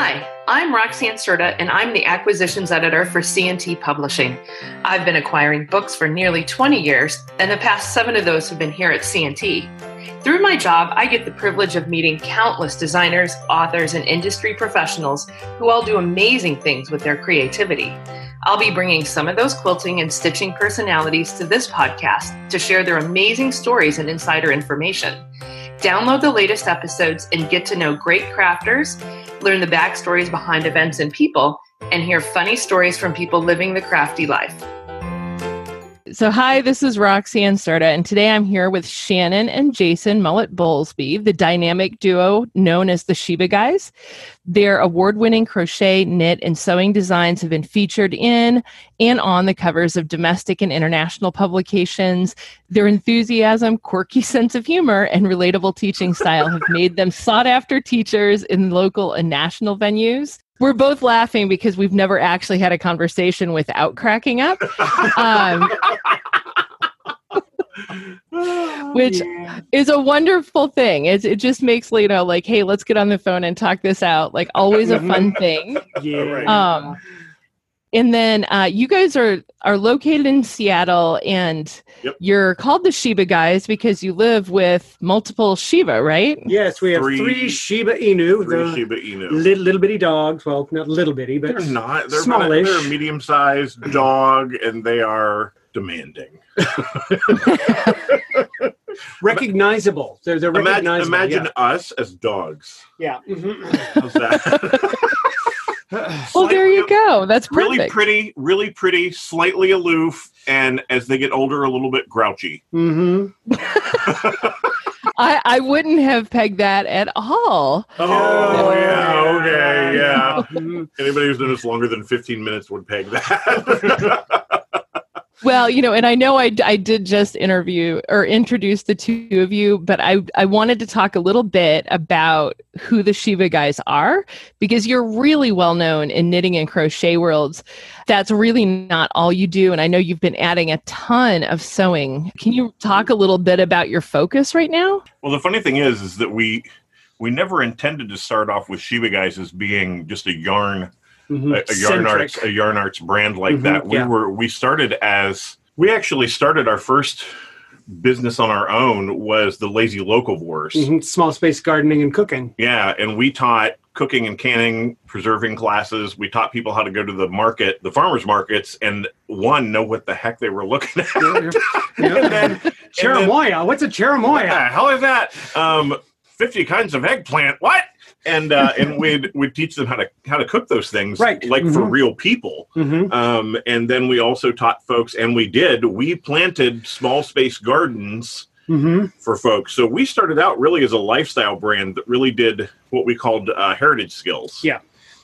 Hi, I'm Roxane Cerda, and I'm the acquisitions editor for C&T Publishing. I've been acquiring books for nearly 20 years, and the past seven of those have been here at C&T. Through my job, I get the privilege of meeting countless designers, authors, and industry professionals who all do amazing things with their creativity. I'll be bringing some of those quilting and stitching personalities to this podcast to share their amazing stories and insider information. Download the latest episodes and get to know great crafters, learn the backstories behind events and people, and hear funny stories from people living the crafty life. So, hi, this is Roxane Cerda, and today I'm here with Shannon and Jason Mullett-Bowlsby, the dynamic duo known as the Shiba Guys. Their award winning crochet, knit, and sewing designs have been featured in and on the covers of domestic and international publications. Their enthusiasm, quirky sense of humor, and relatable teaching style have made them sought after teachers in local and national venues we're both laughing because we've never actually had a conversation without cracking up. Um, which yeah. is a wonderful thing. It's, it just makes you know like, hey, let's get on the phone and talk this out. Like always a fun thing. yeah. Um, and then uh, you guys are are located in Seattle, and Yep. you're called the Shiba guys because you live with multiple Shiba, right? Yes, we have Three- three, Shiba Inu, Three the Shiba Inu. little, little bitty dogs. Well, not little bitty, but they're not. They're, smallish. they're a medium-sized dog, and they are demanding. recognizable. They're they're Imagine, recognizable. imagine us as dogs. yeah. yeah. Well, there you go. That's really pretty, really pretty, slightly aloof, and as they get older, a little bit grouchy. Mm-hmm. I, I wouldn't have pegged that at all. Oh yeah, okay, yeah. Anybody who's done this longer than 15 minutes would peg that. Well, you know, and I know I, I did just interview or introduce the two of you, but I, I wanted to talk a little bit about who the Shiba guys are because you're really well known in knitting and crochet worlds. That's really not all you do. And I know you've been adding a ton of sewing. Can you talk a little bit about your focus right now? well, the funny thing is, is that we we never intended to start off with Shiba Guys as being just a yarn Mhm. a, a yarn arts a yarn arts brand like Mhm, that. We yeah. were we started as we actually started our first business on our own was the Lazy Locavores. Mhm. Small space gardening and cooking. Yeah, and we taught cooking and canning, preserving classes. We taught people how to go to the market, the farmers markets, and one know what the heck they were looking at. Yeah, yeah. and then, Cherimoya. What's a cherimoya? the hell is that? Um, Fifty kinds of eggplant. What? And uh, and we'd we'd teach them how to how to cook those things, Right. Like for Mhm. real people. hmm Um, and then we also taught folks, and we did. We planted small space gardens hmm for folks. So we started out really as a lifestyle brand that really did what we called uh, heritage skills. Yeah.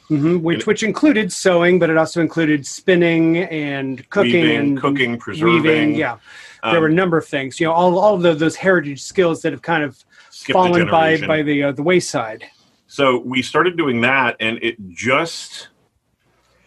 hmm Which which included sewing, but it also included spinning and cooking Weaving, and cooking, preserving. weaving. Yeah, there um, were a number of things. You know, all all of the, those heritage skills that have kind of fallen by by the uh, the wayside. So we started doing that, and it just.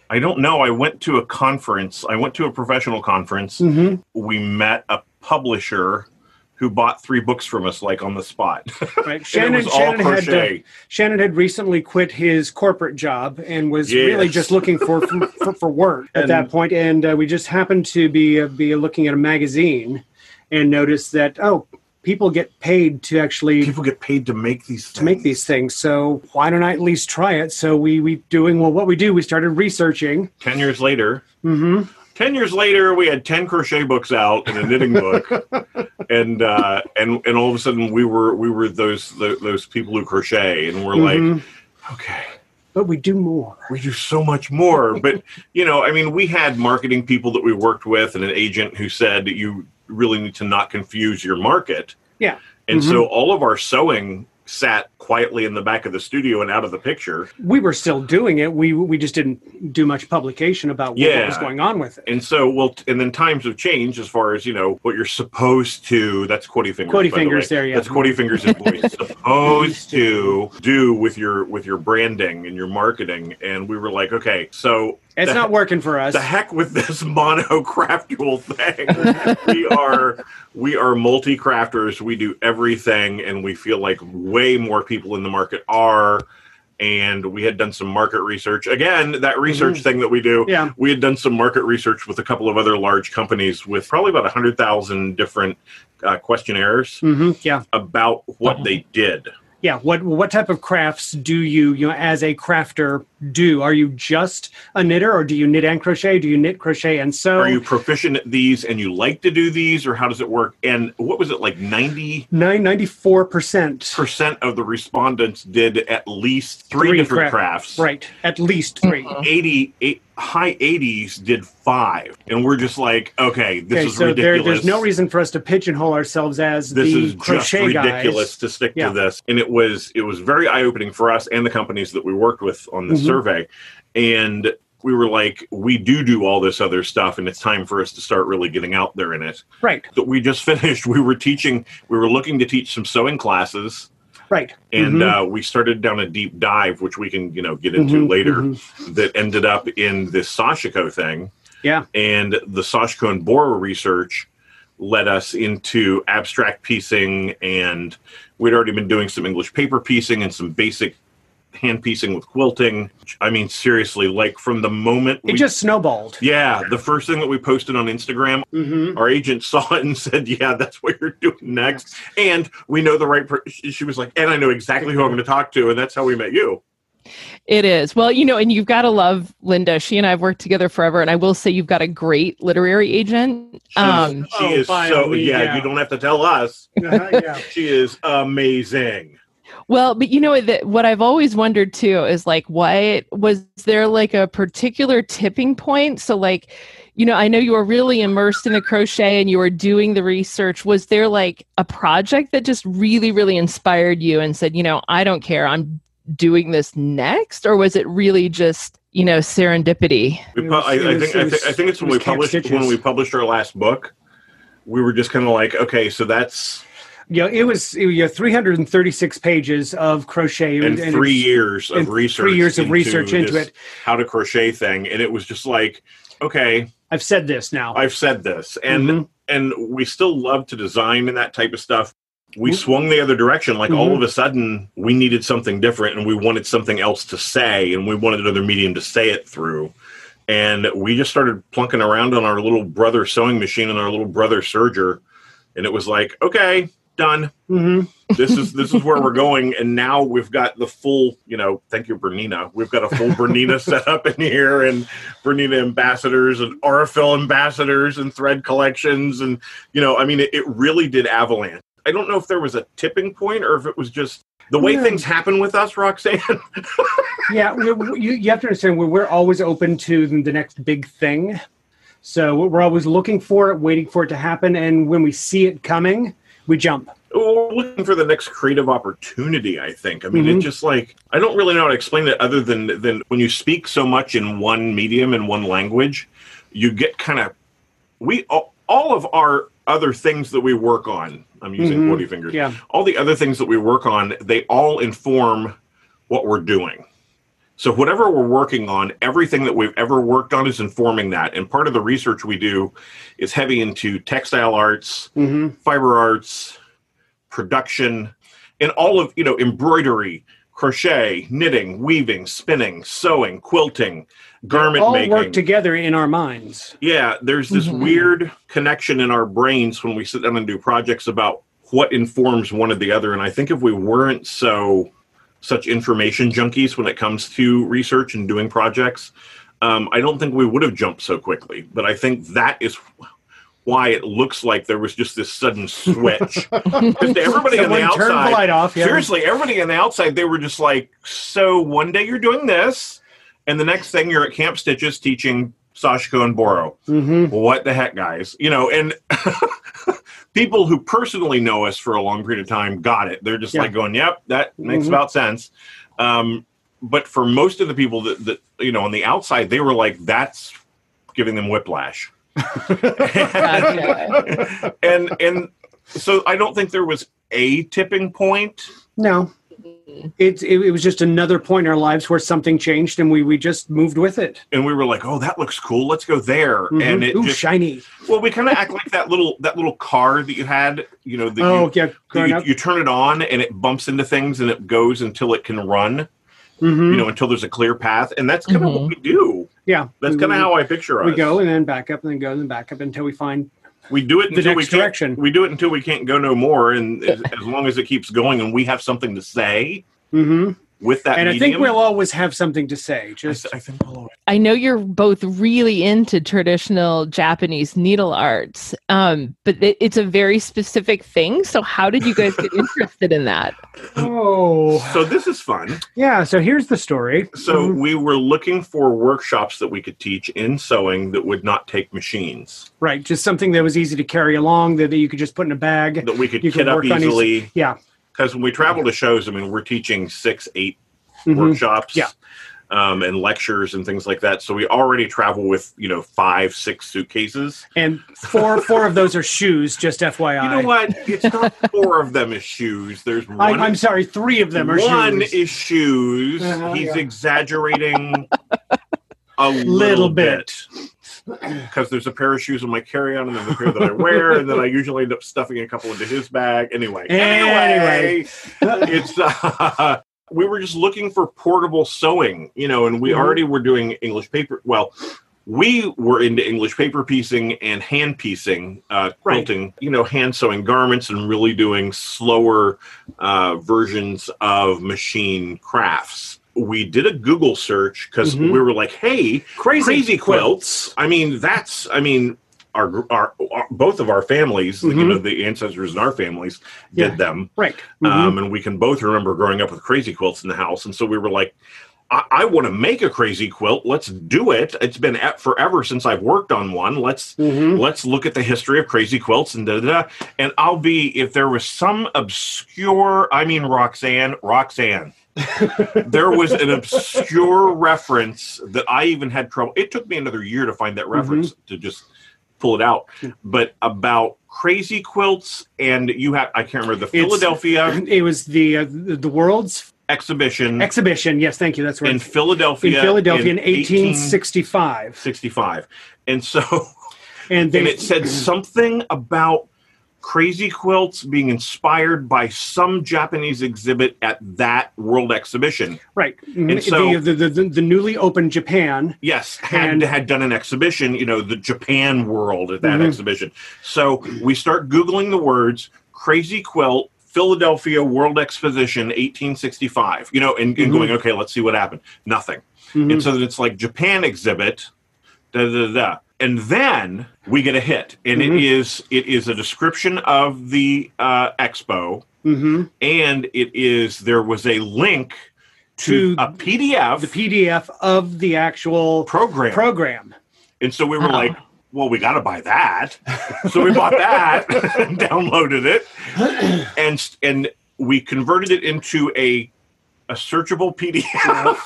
I don't know. I went to a conference. I went to a professional conference. hmm We met a publisher who bought three books from us, like on the spot. Right. Shannon it was all Shannon had crochet. Shannon had recently quit his corporate job and was Yes. really just looking for for, for work at that point. And uh, we just happened to be uh, be looking at a magazine and noticed that oh, people get paid to actually People get paid to make these to make these things. So why don't I at least try it? So we we doing well. What we do, we started researching. 10 years later hmm 10 years later we had 10 crochet books out and a knitting book and uh and and all of a sudden we were we were those those, those people who crochet and we're like Mhm. okay But we do more. we do so much more but you know i mean we had marketing people that we worked with and an agent who said you really need to not confuse your market Yeah. and Mhm. so all of our sewing sat quietly in the back of the studio and out of the picture We were still doing it. We we just didn't do much publication about what, Yeah. was going on with it. and so well and then times have changed as far as you know what you're supposed to that's quotey fingers Quotey by the fingers there, yeah. that's quotey fingers and voice supposed to do with your with your branding and your marketing and we were like okay so It's the, not working for us. the heck with this mono craftual thing we are we are multi crafters we do everything and we feel like way more people in the market are and we had done some market research. Again, that research Mhm. thing that we do. Yeah. We had done some market research with a couple of other large companies with probably about 100,000 different uh, questionnaires hmm Yeah. about what they did. Yeah. What what type of crafts do you you know as a crafter do? Are you just a knitter, or do you knit and crochet? Do you knit, crochet, and sew? Are you proficient at these and you like to do these, or how does it work? And what was it like 90%? Nine ninety four percent. of the respondents did at least three, Three different cra- crafts. Right. At least 3 Mhm. 80, eight, high 80s did five. And we're just like, okay, this okay, is so there, ridiculous. there's no reason for us to pigeonhole ourselves as this the is just crochet ridiculous guys. to stick Yeah. to this. And it was it was very eye opening for us and the companies that we worked with on the Mhm. survey. And we were like, we do do all this other stuff, and it's time for us to start really getting out there in it. Right. That we just finished. We were teaching. We were looking to teach some sewing classes, Right. and Mhm. uh, we started down a deep dive, which we can you know get into Mhm, later. mhm. That ended up in this Sashiko thing. Yeah. And the Sashiko and Boro research led us into abstract piecing, and we'd already been doing some English paper piecing and some basic hand piecing with quilting. I mean, seriously, like from the moment It we, just snowballed. yeah, the first thing that we posted on Instagram, hmm our agent saw it and said, "Yeah, that's what you're doing next." And we know the right. Per- she was like, "And I know exactly who I'm going to talk to," and that's how we met you. It is. Well, you know, and you've got to love Linda. She and I have worked together forever, and I will say you've got a great literary agent. Um, She Oh, is so all yeah, yeah. You don't have to tell us. Uh-huh, yeah. She is amazing. Well, but you know that what I've always wondered too is like, why was there like a particular tipping point? So, like, you know, I know you were really immersed in the crochet and you were doing the research. Was there like a project that just really, really inspired you and said, you know, I don't care, I'm doing this next, or was it really just you know serendipity? Pu- was- I, I think it I, was- I think it's when was we published Stitches. when we published our last book. We were just kind of like, okay, so that's Yeah, it was it, yeah, 336 pages of crochet and and three years of research. Three years of research into it. How to crochet thing, and it was just like, okay, I've said this now. I've said this, and Mhm. and we still love to design and that type of stuff. We Mhm. swung the other direction. Like all Mhm. of a sudden, we needed something different, and we wanted something else to say, and we wanted another medium to say it through. And we just started plunking around on our little brother sewing machine and our little brother serger, and it was like, okay, done. hmm This is this is where we're going, and now we've got the full. You know, thank you, Bernina. We've got a full Bernina set up in here, and Bernina ambassadors and Aurifil ambassadors and thread collections, and you know, I mean, it, it really did avalanche. I don't know if there was a tipping point or if it was just the way Yeah. things happen with us, Roxane. Yeah, we, we- you, you have to understand we're, we're always open to the next big thing. So we're always looking for it, waiting for it to happen, and when we see it coming, we jump. We're looking for the next creative opportunity. I think. I mean, Mhm. it just like I don't really know how to explain it other than than when you speak so much in one medium in one language, you get kind of we all, all of our other things that we work on. I'm using Mhm. quotey fingers. Yeah, All the other things that we work on, they all inform what we're doing. So whatever we're working on, everything that we've ever worked on is informing that. And part of the research we do is heavy into textile arts, hmm fiber arts, production, and all of, you know, embroidery, crochet, knitting, weaving, spinning, sewing, quilting, garment all making. All work together in our minds. Yeah, there's this Mhm. weird connection in our brains when we sit down and do projects about what informs one or the other. And I think if we weren't so such information junkies when it comes to research and doing projects, um, I don't think we would have jumped so quickly. But I think that is why it looks like there was just this sudden switch. Because to everybody on the Someone turned the outside, light off. Yeah. seriously, everybody on the outside, they were just like, so one day you're doing this, and the next thing you're at Camp Stitches teaching Sashiko and Boro. hmm What the heck, guys? You know, and people who personally know us for a long period of time got it. They're just Yeah. like going, "Yep, that makes Mhm. about sense." Um, but for most of the people that, that you know on the outside, they were like, "That's giving them whiplash." Gotcha. and and so I don't think there was a tipping point. No, it, it it was just another point in our lives where something changed, and we we just moved with it. And we were like, "Oh, that looks cool. Let's go there." Mhm. And it Ooh, just shiny. well, we kind of act like that little that little car that you had. You know, you, Oh yeah, that you, you turn it on and it bumps into things and it goes until it can run Mhm. you know, until there's a clear path. And that's kind of Mhm. what we do. yeah, That's kind of how I picture us. we go and then back up and then go and then back up until we find We do it until we can't. direction. We do it until we can't go no more, and as, as long as it keeps going, and we have something to say hmm with that and I think we'll always have something to say. I, Just th- I think we'll always- I know you're both really into traditional Japanese needle arts, um, but it, it's a very specific thing. So, how did you guys get interested in that? oh So this is fun. yeah. So here's the story. So Mhm. we were looking for workshops that we could teach in sewing that would not take machines, right, just something that was easy to carry along that, that you could just put in a bag. that we could You kit could up work on easy- easily. Yeah. Because when we travel to shows, I mean, we're teaching six, eight Mhm. workshops, Yeah. um, and lectures and things like that. So we already travel with you know five, six suitcases. And four four of those are shoes. Just FYI. You know what? It's not four of them is shoes. There's one. I, I'm sorry. Three of them are one shoes. is shoes. Uh-huh, He's yeah. exaggerating a little, Little bit. Because there's a pair of shoes in my carry-on, and then the pair that I wear, and then I usually end up stuffing a couple into his bag. Anyway, Anyway. it's uh, we were just looking for portable sewing, you know, and we Mhm. already were doing English paper. Well, we were into English paper piecing and hand piecing, uh, Right. quilting, you know, hand sewing garments and really doing slower uh, versions of machine crafts. We did a Google search because Mhm. we were like, "Hey, Crazy, crazy quilts. I mean, that's I mean, our, our, our both of our families, you Mhm. know, the ancestors in our families did Yeah. them, Right. Mhm. um, and we can both remember growing up with crazy quilts in the house, and so we were like. I, I want to make a crazy quilt. Let's do it. It's been at forever since I've worked on one. Let's Mhm. let's look at the history of crazy quilts and da da da. And I'll be if there was some obscure. I mean, Roxane, Roxane. There was an obscure reference that I even had trouble. It took me another year to find that reference to just pull it out. But about crazy quilts, and you have I can't remember the It's- Philadelphia It was the uh, the world's exhibition exhibition. Yes, thank you. That's right. in Philadelphia in Philadelphia in, 1865. 65, And so and they and it said something about crazy quilts being inspired by some Japanese exhibit at that world exhibition. right. And so- the, the, the the newly opened Japan. Yes, had And- had done an exhibition, you know, the Japan world at that Mhm. exhibition. So we start googling the words crazy quilt Philadelphia World Exposition 1865, you know, and, and Mhm. going, okay, let's see what happened. Nothing. Mhm. And so then it's like Japan exhibit, da da da. And then we get a hit, and it Mhm. is it is a description of the uh, expo, Mhm. and it is there was a link to, To a PDF the PDF of the actual program, program. and so we were Oh. like, "Well, we got to buy that." so we bought that, and downloaded it, and and we converted it into a a searchable PDF.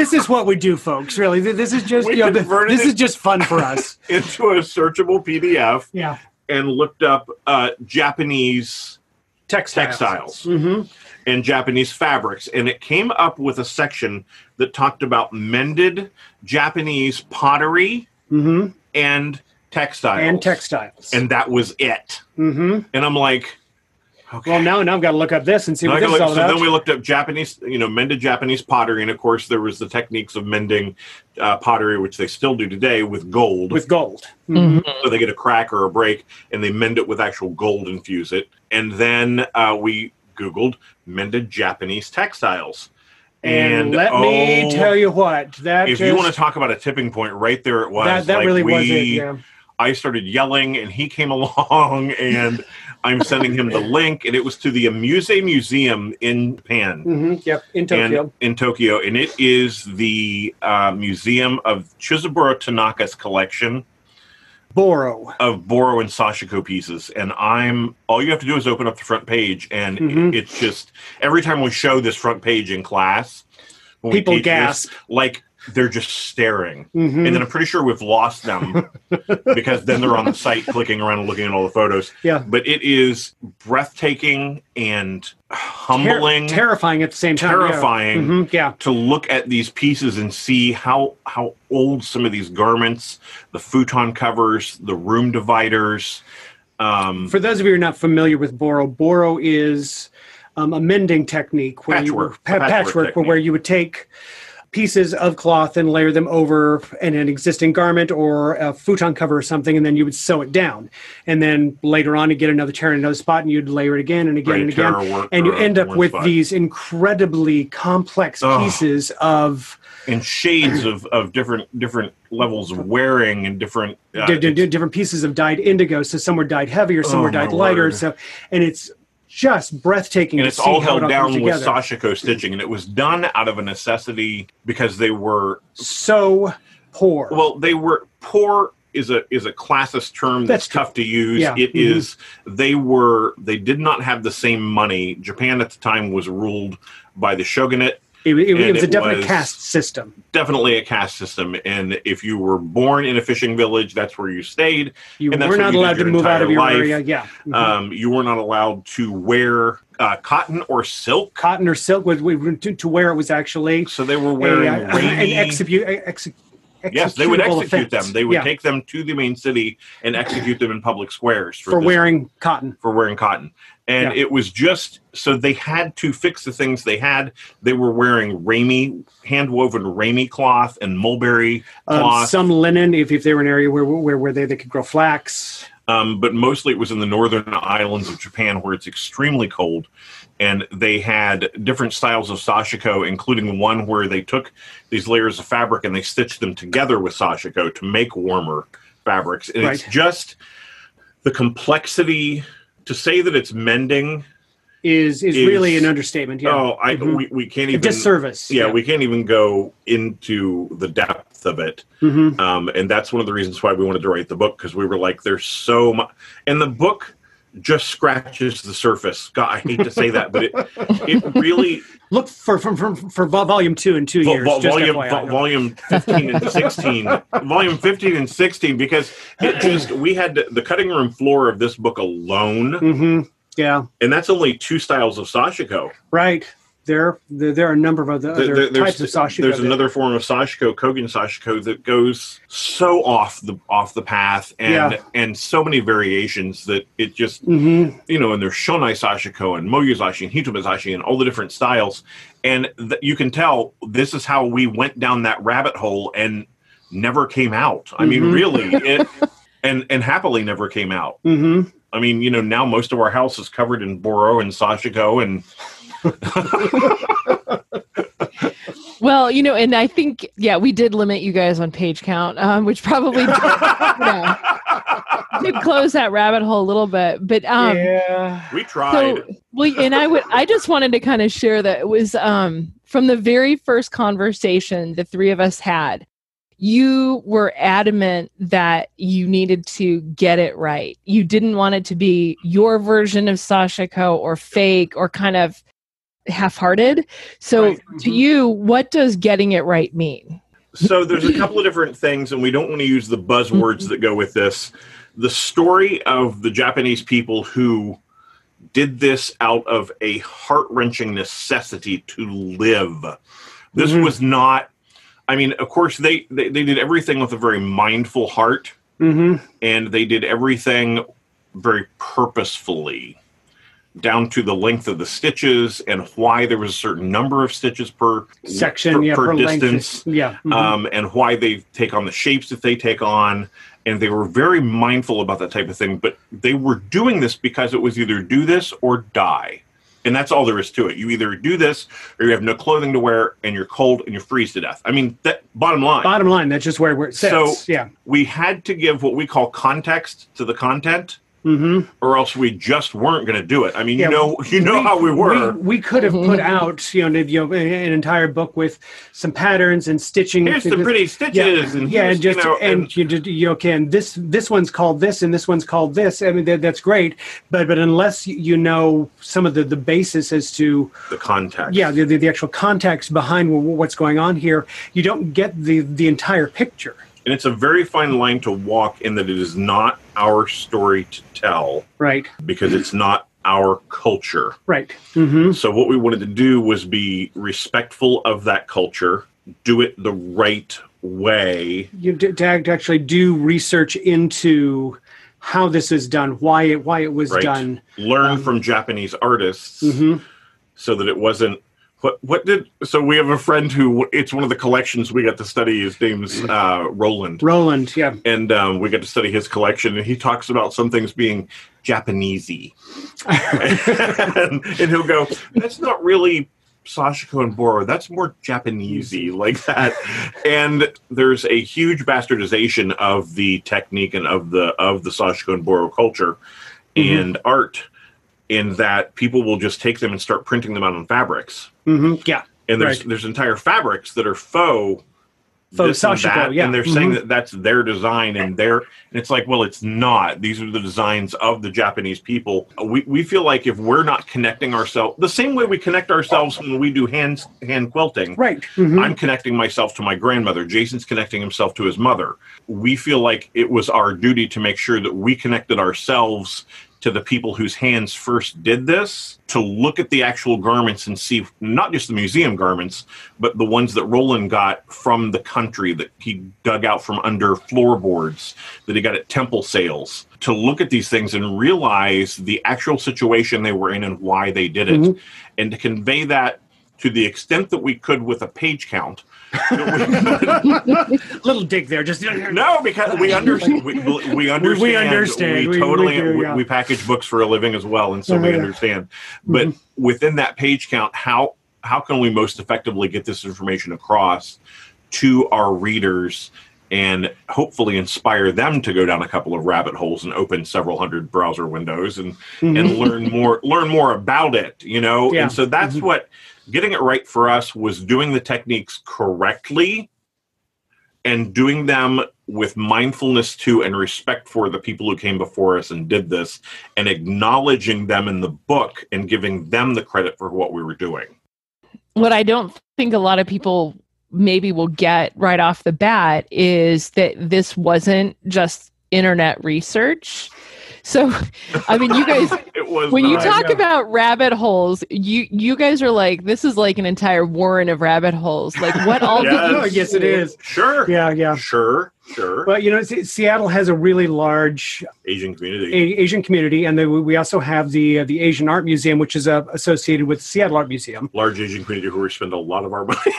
This is what we do, folks. Really, this is just you know, th- this is just fun for us. into a searchable PDF Yeah, and looked up uh, Japanese textiles. textiles hmm and Japanese fabrics, and it came up with a section that talked about mended Japanese pottery hmm and textiles, And textiles. and that was it. hmm And I'm like, okay. Well, now now I've got to look up this and see Now what this gotta is look- all so then we looked up Japanese, you know, mended Japanese pottery, and of course there was the techniques of mending uh, pottery, which they still do today with gold. with gold. Mhm. so they get a crack or a break, and they mend it with actual gold, infuse it, and then uh, we Googled mended Japanese textiles. And, let me oh, tell you what that if just, you want to talk about a tipping point, right there it was. that, that Like, really was it. Yeah. I started yelling, and he came along, and I'm sending him the link, and it was to the Amuse Museum in Japan. hmm Yep. In Tokyo. And in Tokyo, and it is the uh, museum of Chuzaburo Tanaka's collection Boro. of Boro and Sashiko pieces. And I'm all you have to do is open up the front page, and it- Mhm. it's just every time we show this front page in class, People teach this, gasp. like they're just staring. Mhm. And then I'm pretty sure we've lost them because then they're on the site clicking around and looking at all the photos. Yeah. But it is breathtaking and Ter- humbling, terrifying at the same time. terrifying Yeah. Mhm, yeah. to look at these pieces and see how how old some of these garments, the futon covers, the room dividers. Um, For those of you who are not familiar with Boro, Boro is um, a mending technique where you Patchwork. pa- patchwork patchwork, technique. where you would take pieces of cloth and layer them over an, an existing garment or a futon cover or something, and then you would sew it down. And then later on, you get another tear in another spot, and you'd layer it again and again Right, and again, and you end up with spot. these incredibly complex Oh. pieces of and shades of, of different different levels of wearing and different uh, di- di- different pieces of dyed indigo. So some were dyed heavier, some Oh, were dyed lighter. word. So, and it's just breathtaking. and to it's see all how it held down with. Sashiko stitching, and it was done out of a necessity because they were So poor. well, they were poor is a is a classist term that's, That's tough to use. Yeah. It Mhm. is they were they did not have the same money. Japan at the time was ruled by the shogunate, it, it- it was a definite was- caste system. definitely a caste system. And if you were born in a fishing village, that's where you stayed. You And that's were not you allowed to move out of your life. area. Yeah. Mhm. Um, you were not allowed to wear uh, cotton or silk. Cotton or silk was we to, to where it was actually So they were a, wearing uh, an execute. Ex, yes, they would execute offense. them. They would Yeah, take them to the main city and execute them in public squares for this- wearing cotton. for wearing cotton. And Yeah. it was just so they had to fix the things they had. They were wearing ramie, hand woven ramie cloth and mulberry Um, cloth. some linen, if, if they were in an area where where, where they, they could grow flax. um, but mostly it was in the northern islands of Japan where it's extremely cold. And they had different styles of sashiko, including one where they took these layers of fabric and they stitched them together with sashiko to make warmer fabrics. And it's just the complexity to say that it's mending. Is is Is- really an understatement. Yeah. Oh, I Mhm. we, we can't a even disservice. yeah, we can't even go into the depth of it. hmm Um, and that's one of the reasons why we wanted to write the book because we were like, there's so much, and the book just scratches the surface. God, I hate to say that, but it it really Look for from for vol- volume two in two vol- years. just volume vol- volume 15 and 16 volume 15 and 16 because it just we had to- the cutting room floor of this book alone hmm Yeah. and that's only two styles of sashiko Right. There, there, there are a number of other, There- other types of sashiko. There's another form of sashiko, Kogin sashiko, that goes so off the off the path, and Yeah. and so many variations that it just Mhm. you know. And there's shonai sashiko and moyozashi and hitomezashi and all the different styles, and th- you can tell this is how we went down that rabbit hole and never came out. I mean, Mhm. really, it and and happily never came out. Mhm. I mean, you know, now most of our house is covered in boro and sashiko and Well, you know, and I think yeah, we did limit you guys on page count, um, which probably did, you know, did close that rabbit hole a little bit. But um, yeah. we tried. So, well, and I would, I just wanted to kind of share that it was um, from the very first conversation the three of us had. You were adamant that you needed to get it right. You didn't want it to be your version of Sashiko or fake or kind of half-hearted. So, Right. to Mhm. you, what does getting it right mean? So there's a couple of different things, and we don't want to use the buzzwords that go with this. The story of the Japanese people who did this out of a heart wrenching necessity to live. This Mhm. was not. I mean, of course, they, they they did everything with a very mindful heart, hmm and they did everything very purposefully, down to the length of the stitches and why there was a certain number of stitches per Section, per, yeah, per per length. distance Yeah. mhm. um, and why they take on the shapes that they take on. And they were very mindful about that type of thing. But they were doing this because it was either do this or die. And that's all there is to it. You either do this or you have no clothing to wear and you're cold and you freeze to death. I mean, that bottom line. Bottom line, that's just where, where it sits. So- yeah. we had to give what we call context to the content hmm or else we just weren't going to do it. I mean, Yeah, you know, you know how we were. We, we could have put out, you know, you know, an entire book with some patterns and stitching. Here's the pretty stitches, Yeah, and yeah, and just you know, and, you did you okay, and this this one's called this, and this one's called this. I mean, that, that's great, but but unless you- you know some of the the basis as to the context. yeah the, the, the actual context behind what's going on here, you don't get the the entire picture. And it's a very fine line to walk in that it is not our story to tell Right, because it's not our culture. right. hmm So what we wanted to do was be respectful of that culture, do it the right way. You d- to actually do research into how this is done, why it why it was Right. done. Learn Um, from Japanese artists hmm so that it wasn't what what did so we have a friend who it's one of the collections we got to study. His name's uh roland. Roland, yeah. and um, we got to study his collection and he talks about some things being japanesey. And, and he'll go that's not really Sashiko and Boro, that's more Japanesey like that. And there's a huge bastardization of the technique and of the of the Sashiko and Boro culture and art in that people will just take them and start printing them out on fabrics. hmm Yeah. And there's Right. there's entire fabrics that are faux Faux and that, yeah. and they're saying Mhm. that that's their design and their and it's like well it's not these are the designs of the japanese people we, we feel like if we're not connecting ourselves the same way we connect ourselves when we do hand hand quilting Right. Mhm. i'm connecting myself to my grandmother jason's connecting himself to his mother we feel like it was our duty to make sure that we connected ourselves to the people whose hands first did this to look at the actual garments and see not just the museum garments but the ones that roland got from the country that he dug out from under floorboards that he got at temple sales to look at these things and realize the actual situation they were in and why they did it Mhm. and to convey that to the extent that we could with a page count Little dig there. Just no, because we understand. We, we understand. understand. We, We- totally. we we, yeah. we package books for a living as well, and so we Yeah. understand. But Mm-hmm. within that page count, how how can we most effectively get this information across to our readers? And hopefully inspire them to go down a couple of rabbit holes and open several hundred browser windows and and learn more learn more about it. You know, Mm-hmm. Yeah. and so that's Mhm. what getting it right for us was doing the techniques correctly and doing them with mindfulness to and respect for the people who came before us and did this and acknowledging them in the book and giving them the credit for what we were doing. what I don't think a lot of people maybe will get right off the bat is that this wasn't just internet research. So, I mean, you guys, it was when you talk yeah. about rabbit holes, you you guys are like, this is like an entire warren of rabbit holes. Like, what all Yes. did you Oh, yes, see? is. sure, Yeah, yeah. sure, sure. Well, you know, Se- Seattle has a really large Asian community. A- Asian community, and then we also have the uh, the Asian Art Museum, which is uh, associated with Seattle Art Museum. Large Asian community where we spend a lot of our money.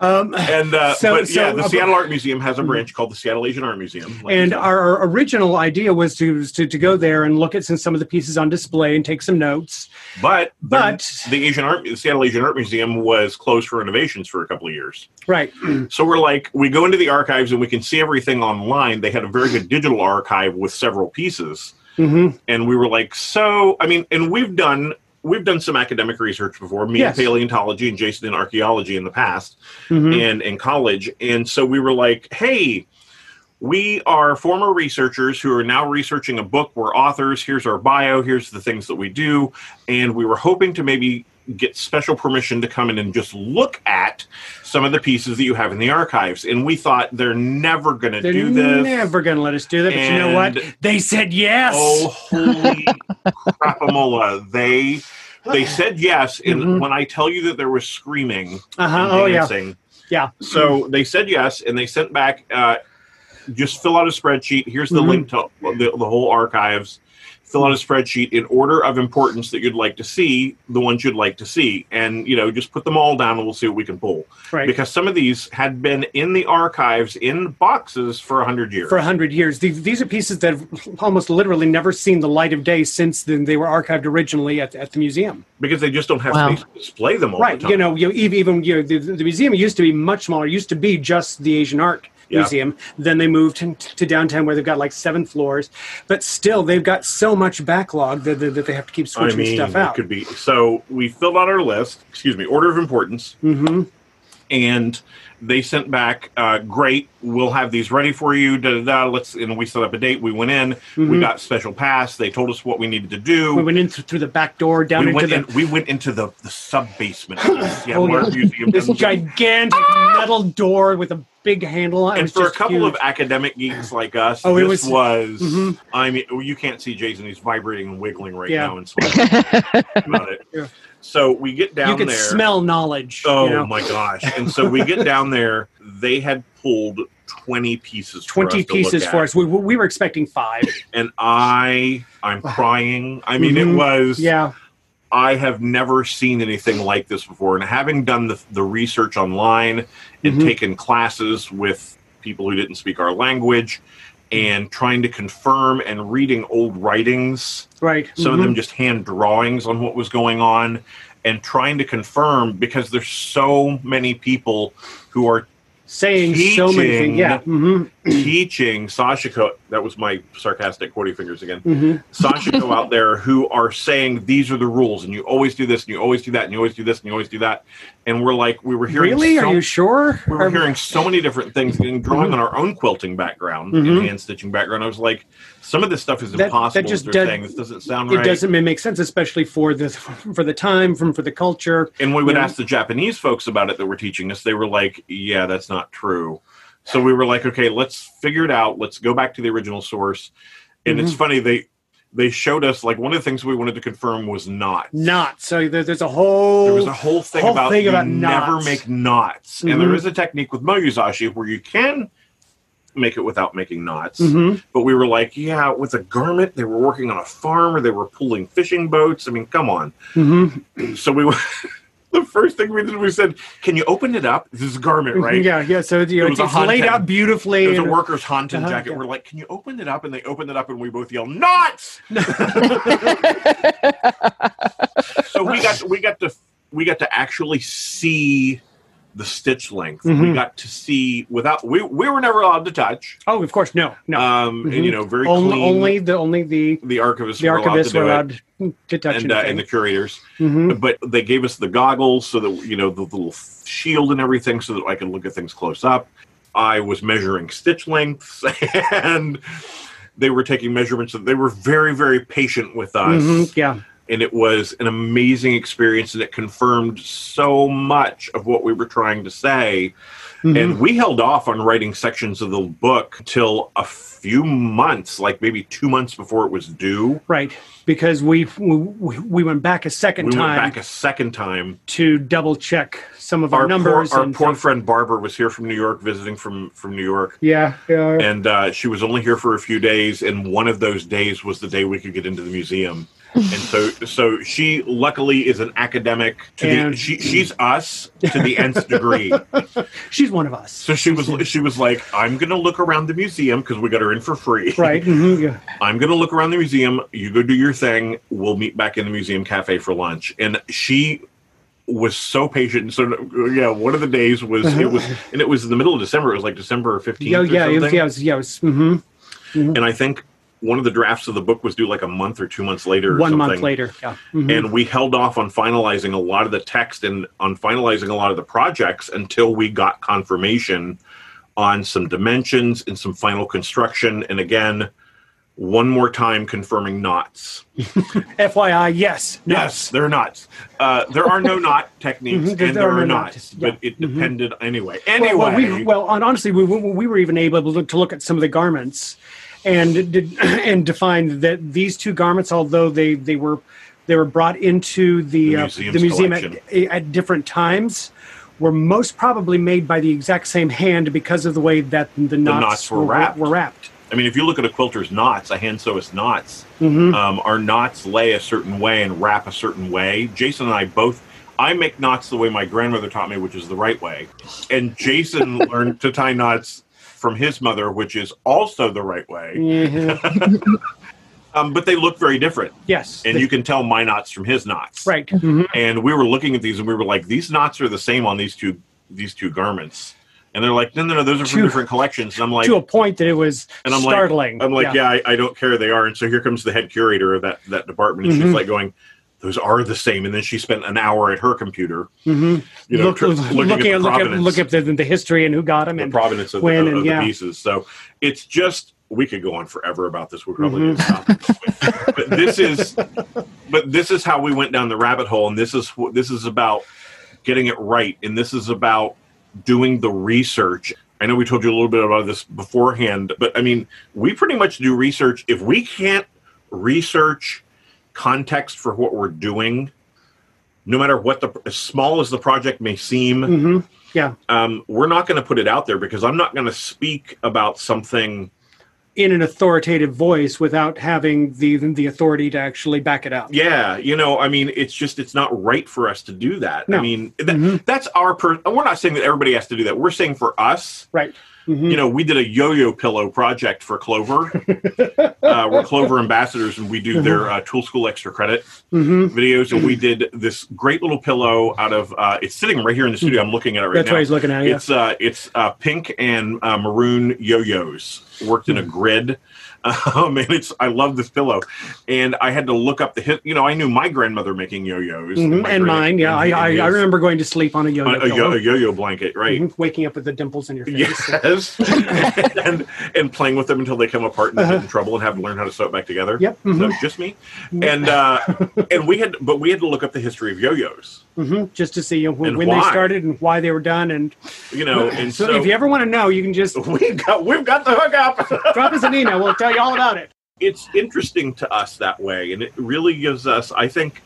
Um, and uh, So- but yeah, the uh, Seattle Art Museum has a branch called the Seattle Asian Art Museum. like and our, original idea was to, was to to go there and look at some, some of the pieces on display and take some notes. But But- the Asian Art, the Seattle Asian Art Museum was closed for renovations for a couple of years. Right. So we're like, we go into the archives and we can see everything online. They had a very good digital archive with several pieces, hmm and we were like, so I mean, and we've done we've done some academic research before, me Yes. in paleontology and Jason in archaeology in the past hmm and in college, and so we were like, hey. We are former researchers who are now researching a book. We're authors. Here's our bio. Here's the things that we do. And we were hoping to maybe get special permission to come in and just look at some of the pieces that you have in the archives. And we thought they're never going to do this. They're never going to let us do that. But you know what? They said yes. Oh, holy crapamola. They they said yes. And Mhm. when I tell you that there was screaming uh-huh. and Oh yeah. Yeah. so they said yes, and they sent back. Uh, just fill out a spreadsheet. Here's the Mhm. link to the, the whole archives. Fill out a spreadsheet in order of importance that you'd like to see, the ones you'd like to see, and you know, just put them all down, and we'll see what we can pull. Right. Because some of these had been in the archives in boxes for a hundred years. for a hundred years. These, these are pieces that have almost literally never seen the light of day since then they were archived originally at, at the museum. because they just don't have Wow. space to display them all right. the time. You know, you, even, even you know, the, the museum used to be much smaller. It used to be just the Asian Art Yeah. Museum. Then they moved to, to downtown where they've got like seven floors. But still, they've got so much backlog that, that, that they have to keep I switching mean, stuff it out. could be. So we filled out our list. Excuse me, order of importance, Mm-hmm. and they sent back. Uh, Great, we'll have these ready for you. Da da da. Let's and we set up a date. We went in. We Mhm. got special pass. They told us what we needed to do. We went in th- through the back door down we into went the in, we went into the, the sub basement Seattle Oh, yeah. Museum. this gigantic metal door with a big handle. It and was for a couple huge. of academic geeks like us, Oh, it this was. Mhm. I mean, you can't see Jason; he's vibrating and wiggling right Yeah. now and sweating about it. Yeah. So we get down you could there. smell knowledge. Oh you know? my gosh! And so we get down there. They had pulled twenty pieces. for 20 us to look pieces at. for us. We, we were expecting five. and I, I'm crying. I mean, it Mhm. was. yeah. I have never seen anything like this before. And having done the, the research online and Mhm. taken classes with people who didn't speak our language and trying to confirm and reading old writings, Right. some of Mhm. them just hand drawings on what was going on, and trying to confirm because there's so many people who are saying so many things. Yeah. hmm teaching Sashiko. That was my sarcastic quoting fingers again. hmm Sashiko out there who are saying these are the rules, and you always do this, and you always do that, and you always do this, and you always do that. And we're like, we were hearing Really? so, Are you sure? we were Are- hearing so many different things, and drawing Mhm. on our own quilting background Mhm. and hand stitching background. I was like, some of this stuff is That- that impossible. just does- this doesn't sound It right. doesn't make sense, especially for the for the time, from for the culture. And we would ask the Japanese folks about it that were teaching us. They were like, "Yeah, that's not true." So we were like, "Okay, let's figure it out. Let's go back to the original source." And Mm-hmm. it's funny they they showed us like one of the things we wanted to confirm was not. Not so. There, there's a whole. There was a whole thing whole about thing about never knots. make knots, and there Mhm. is a technique with moyozashi where you can make it without making knots. Mhm. But we were like, yeah, with a garment, they were working on a farm or they were pulling fishing boats. I mean, come on. Mhm. So we the first thing we did we said, "Can you open it up? This is a garment, right?" Yeah, yeah. So you know, It it's, it's laid out beautifully. It was a worker's hanten Uh-huh, jacket. yeah. We're like, "Can you open it up?" And they opened it up, and we both yell, "Knots!" so we got we got to we got to actually see the stitch length. We Mhm. got to see without we we were never allowed to touch. oh, of course, no, no. Um, and you know, very only, clean. only the only the the archivists the were allowed archivists to were allowed to touch and, uh, and the curators. Mhm. But they gave us the goggles so that you know the little shield and everything, so that I could look at things close up. I was measuring stitch lengths, and they were taking measurements. They were very, very patient with us, Mhm, Yeah. And it was an amazing experience, and it confirmed so much of what we were trying to say. Mhm. And we held off on writing sections of the book till a few months, like maybe two months before it was due. Right, because we we, we went back a second we time went back a second time. to double check some of our, Our, poor, numbers. our poor things. friend Barbara was here from New York, visiting from from New York, yeah, yeah. and uh, she was only here for a few days. And one of those days was the day we could get into the museum. And so, so she luckily is an academic. To the, she, she's us to the nth degree. She's one of us. So she was she was like, I'm gonna look around the museum because we got her in for free. right. mhm, yeah. I'm gonna look around the museum. You go do your thing. We'll meet back in the museum cafe for lunch. And she was so patient. So yeah, one of the days was it was, and it was in the middle of December. It was like December 15th Yeah, yeah, it was, yeah, it was, yeah, it was, mm-hmm And I think one of the drafts of the book was due like a month or two months later. Or one month later. Yeah. mhm. And we held off on finalizing a lot of the text and on finalizing a lot of the projects until we got confirmation on some dimensions and some final construction. And again, one more time confirming knots. FYI, yes. Yes, they're knots. Uh, there are no knot techniques, Mhm, there and there are are no knots, yeah. but it Mhm. depended anyway. Well, Anyway, well, we, well, honestly, we, we we were even able to look, to look at some of the garments and did, and define that these two garments, although they they were they were brought into the The uh, the museum at, at different times, were most probably made by the exact same hand because of the way that the knots, knots were wrapped. Were wrapped. I mean, if you look at a quilter's knots, a hand sewist knots, Mhm. um, our knots lay a certain way and wrap a certain way. Jason and I both. I make knots the way my grandmother taught me, which is the right way, and Jason learned to tie knots from his mother, which is also the right way. Mhm. Um, but they look very different, yes. and you can tell my knots from his knots. right. Mhm. and we were looking at these and we were like these knots are the same on these two these two garments and they're like no no no those are from To- different collections and i'm like to a point that it was and i'm startling. like i'm like yeah, I, I don't care they are and so here comes the head curator of that that department and she's Mhm. like going those are the same. And then she spent an hour at her computer Mhm. you know Look- tr- looking, looking, at the look at look at the, the history and who got them the and provenance of, when the, and of yeah. the pieces. So it's just we could go on forever about this. We're probably Mhm. need to stop but this is but this is how we went down the rabbit hole. And this is what this is about getting it right. And this is about doing the research. I know we told you a little bit about this beforehand but i mean we pretty much do research. If we can't research context for what we're doing no matter what the as small as the project may seem Mhm. um, we're not going to put it out there because I'm not going to speak about something in an authoritative voice without having the the authority to actually back it up. Yeah, you know, I mean, it's just it's not right for us to do that. No. I mean, that, Mhm. that's our per. We're not saying that everybody has to do that. We're saying for us, Right. Mhm. you know, we did a yo-yo pillow project for Clover. uh, we're Clover ambassadors, and we do their uh, Tool School extra credit Mhm. videos. And we did this great little pillow out of. Uh, it's sitting right here in the studio. I'm looking at it right That's now. That's what he's looking at. It's uh, it's uh, pink and uh, maroon yo-yos worked in a grid. Um, and it's I love this pillow, and I had to look up the hit. You know, I knew my grandmother making yo-yos Mhm. my And mine, yeah, I, and I, I his- remember going to sleep on a yo-yo. a, a, yo- a yo-yo blanket, right? Mhm. Waking up with the dimples in your face. Yes, and and playing with them until they come apart and Uh-huh. get in trouble and have to learn how to sew it back together. Yep. So mhm, just me, and uh, and we had, but we had to look up the history of yo-yos, mhm, Just to see when, And when they started and why they were done. And you know. And so, so, if you ever want to know, you can just we've got we've got the hookup. drop us an email. We'll tell you all about it. it's interesting to us that way, and it really gives us, I think,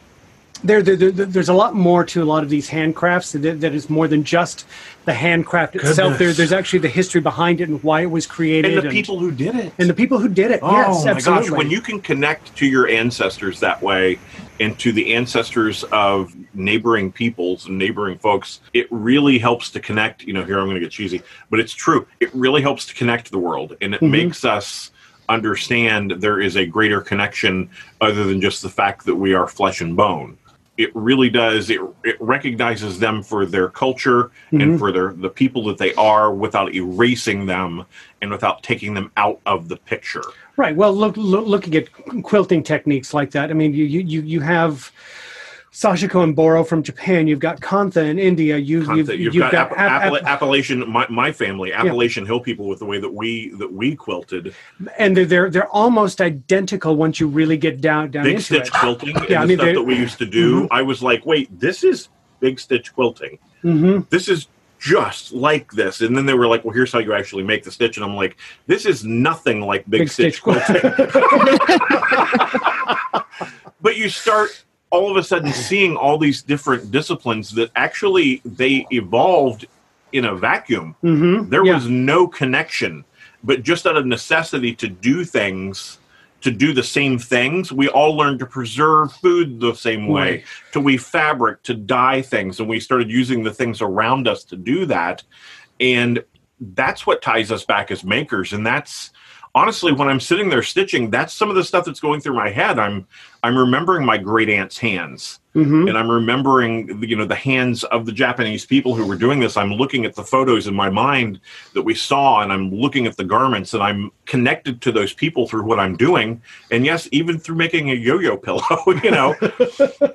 There, there, there, there's a lot more to a lot of these handcrafts that, that is more than just the handcraft itself. There, there's actually the history behind it and why it was created, and the people who did it, and the people who did it. Oh yes, my absolutely. gosh! When you can connect to your ancestors that way, and to the ancestors of neighboring peoples and neighboring folks, it really helps to connect. You know, here I'm going to get cheesy, but it's true. It really helps to connect the world, and it Mhm. makes us understand there is a greater connection other than just the fact that we are flesh and bone. It really does. It, it recognizes them for their culture Mhm. and for their the people that they are, without erasing them and without taking them out of the picture. Right. Well, look, look, looking at quilting techniques like that. I mean, you you, you have Sashiko and Boro from Japan. You've got Kantha in India. You, Kantha. you've, You've, you've, got, got, App- App- Appala- Appalachian. My, my family, Appalachian Hill people, with the way that we that we quilted, and they're, they're they're almost identical once you really get down down big into stitch it. quilting, and Yeah, I mean, stuff that we used to do. I was like, wait, this is big stitch quilting. hmm This is just like this. And then they were like, well, here's how you actually make the stitch. And I'm like, this is nothing like big, Big stitch, stitch quilting. but you start all of a sudden seeing all these different disciplines that actually they evolved in a vacuum. hmm There yeah. was no connection, but just out of necessity to do things, to do the same things, we all learned to preserve food the same way, Right. to weave fabric, to dye things, and we started using the things around us to do that. And that's what ties us back as makers. And that's honestly when I'm sitting there stitching, that's some of the stuff that's going through my head. I'm I'm remembering my great aunt's hands hmm and I'm remembering, you know, the hands of the Japanese people who were doing this. I'm looking at the photos in my mind that we saw, and I'm looking at the garments, and I'm connected to those people through what I'm doing. And yes, even through making a yo-yo pillow, you know,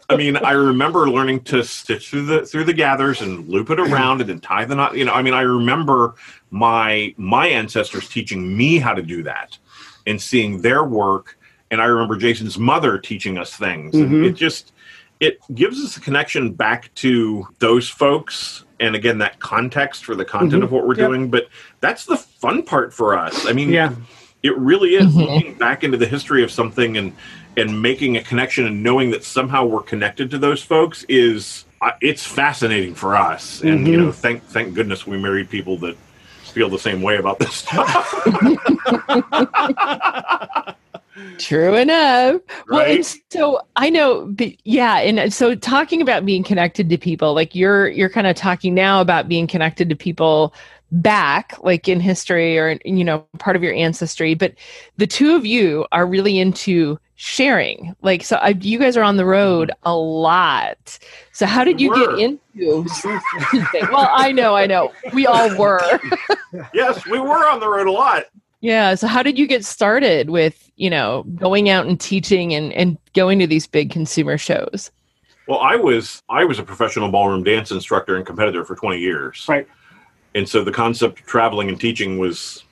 I mean, I remember learning to stitch through the through the gathers and loop it around and then tie the knot. You know, I mean, I remember my my ancestors teaching me how to do that and seeing their work. And I remember Jason's mother teaching us things. And Mhm. it just it gives us a connection back to those folks and again that context for the content Mhm. of what we're Yep. doing but that's the fun part for us i mean Yeah. it really is Mhm. looking back into the history of something and and making a connection and knowing that somehow we're connected to those folks is uh, it's fascinating for us and you Mhm. know thank thank goodness we married people that feel the same way about this stuff True enough. Well, and so I know, but yeah, and uh, so talking about being connected to people, like you're you're kind of talking now about being connected to people back, like in history or you know part of your ancestry. But the two of you are really into sharing. Like, so I, you guys are on the road a lot. So how did you were. get into? well, I know, I know, we all were. yes we were on the road a lot Yeah. So how did you get started with, you know, going out and teaching and, and going to these big consumer shows? Well, I was I was a professional ballroom dance instructor and competitor for 20 years. Right. And so the concept of traveling and teaching was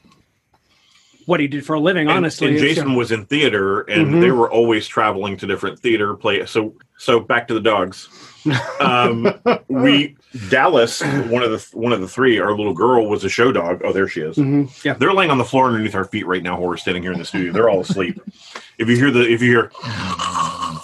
What he did for a living, and- honestly. And, Jason was in theater and Mhm. they were always traveling to different theater play so so back to the dogs. Um, we Dallas, one of the one of the three, our little girl was a show dog. Oh, there she is. mhm, Yeah. They're laying on the floor underneath our feet right now while we're standing here in the studio. They're all asleep. If you hear the if you hear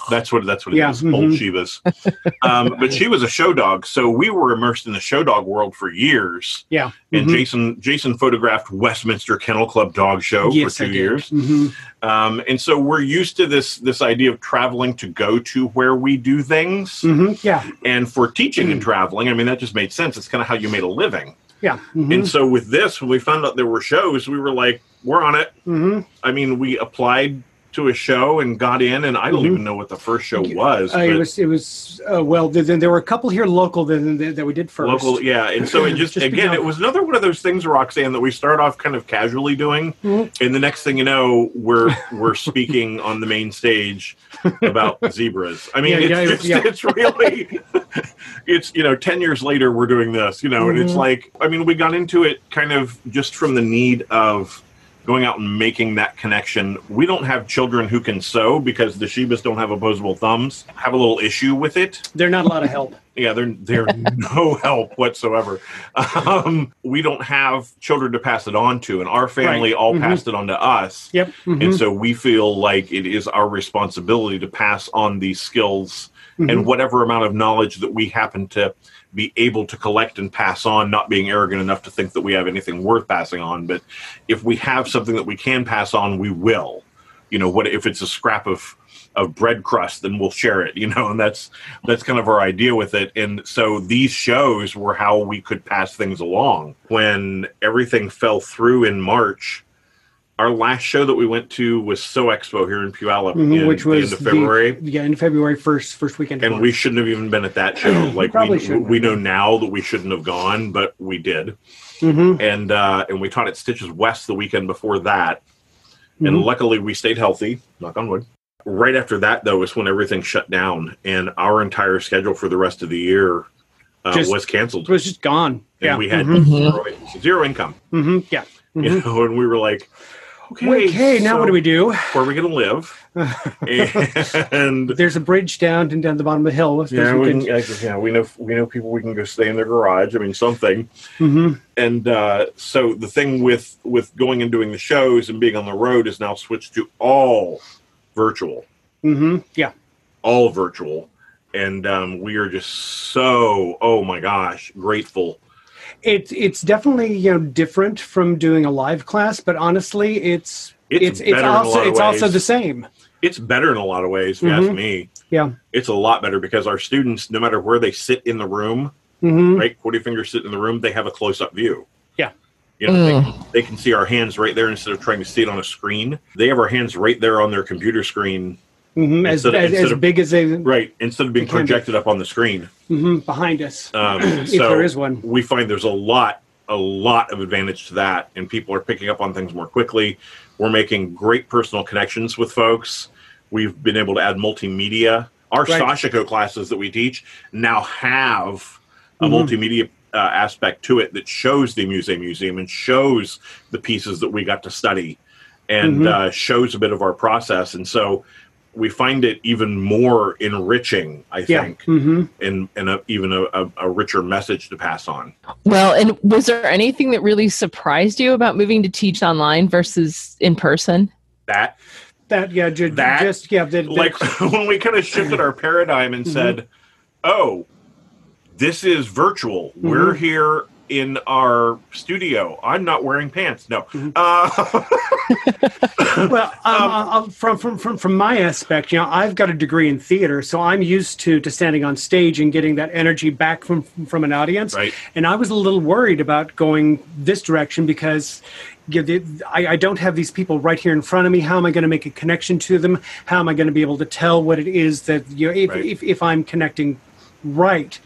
That's what that's what it Yeah, is. Old mhm. Shibas. um, but she was a show dog, so we were immersed in the show dog world for years. Yeah. And Mhm. Jason Jason photographed Westminster Kennel Club Dog Show Yes, for two years. Mhm. Um, and so we're used to this this idea of traveling to go to where we do things. Mhm. Yeah. And for teaching Mm. and traveling, I mean that just made sense. It's kind of how you made a living. Yeah. Mhm. And so with this, when we found out there were shows, we were like, we're on it. Mhm. I mean, we applied to a show and got in, and I don't Mhm. even know what the first show was. Uh, it was. It was. Uh, well, th- th- there were a couple here local that, that, we did first. local, yeah. And so it just, Just again, it was another one of those things, Roxane, that we start off kind of casually doing, Mhm. and the next thing you know, we're we're speaking on the main stage about zebras. I mean, Yeah, it's yeah, just, yeah. it's really, it's you know, ten years later, we're doing this, you know, and it's Mhm. like, I mean, we got into it kind of just from the need of going out and making that connection. We don't have children who can sew because the Shibas don't have opposable thumbs. Have a little issue with it. They're not a lot of help. Yeah, they're they're no help whatsoever. Um, we don't have children to pass it on to, and our family Right. all Mhm. passed it on to us. Yep. Mhm. And so we feel like it is our responsibility to pass on these skills Mhm. and whatever amount of knowledge that we happen to be able to collect and pass on, not being arrogant enough to think that we have anything worth passing on. But if we have something that we can pass on, we will. You know, what if it's a scrap of of bread crust, then we'll share it, you know, and that's that's kind of our idea with it. And so these shows were how we could pass things along. When everything fell through in March, our last show that we went to was Sew Expo here in Puyallup Mhm, in which the was end of February. The, yeah, in February first, first weekend. and we shouldn't have even been at that show. Like we, shouldn't we know now that we shouldn't have gone, but we did. Mhm. And uh, and we taught at Stitches West the weekend before that. And Mhm. luckily we stayed healthy, knock on wood. Right after that though is when everything shut down and our entire schedule for the rest of the year uh, Just- was canceled. It was just gone. and yeah. we had zero, zero income. Mhm. Yeah. You know, and we were like, okay, Okay, now what do we do? Where are we going to live? and There's a bridge down and down the bottom of the hill. Yeah, we can, like, yeah, we know we know people we can go stay in their garage. I mean, something. Mhm. And uh, so the thing with with going and doing the shows and being on the road is now switched to all virtual, Mhm. Yeah. all virtual, and um, we are just so oh my gosh grateful. It's it's definitely you know different from doing a live class, but honestly, it's It's it's it's, better in a also lot of it's also the same. It's better in a lot of ways, if you ask Mhm. me. Yeah. It's a lot better because our students, no matter where they sit in the room, Mhm. right, Quarty fingers sit in the room, they have a close up view. Yeah. You know, they, they can see our hands right there instead of trying to see it on a screen. They have our hands right there on their computer screen, Mhm. As, of- as, as of- big as they right, instead of being can be. projected up on the screen. mhm, behind us, Um, if so there is one. we find there's a lot, a lot of advantage to that, and people are picking up on things more quickly. We're making great personal connections with folks. We've been able to add multimedia. Our Right. Sashiko classes that we teach now have a Mhm. multimedia uh, aspect to it that shows the Amuse Museum and shows the pieces that we got to study and Mhm. uh, shows a bit of our process. And so we find it even more enriching, I Yeah. think, hmm and, and a, even a, a, a richer message to pass on. Well, and was there anything that really surprised you about moving to teach online versus in person? That That yeah, ju- That- just yeah, that, that- like when we kind of shifted our paradigm and said, "Oh, this is virtual. We're here in our studio. I'm not wearing pants. No, uh, well, um, uh, from, from from from my aspect, you know, I've got a degree in theater, so I'm used to to standing on stage and getting that energy back from from an audience. Right. And I was a little worried about going this direction because you know, the- I, I don't have these people right here in front of me. How am I going to make a connection to them? How am I going to be able to tell what it is that you know if Right. if, if I'm connecting right?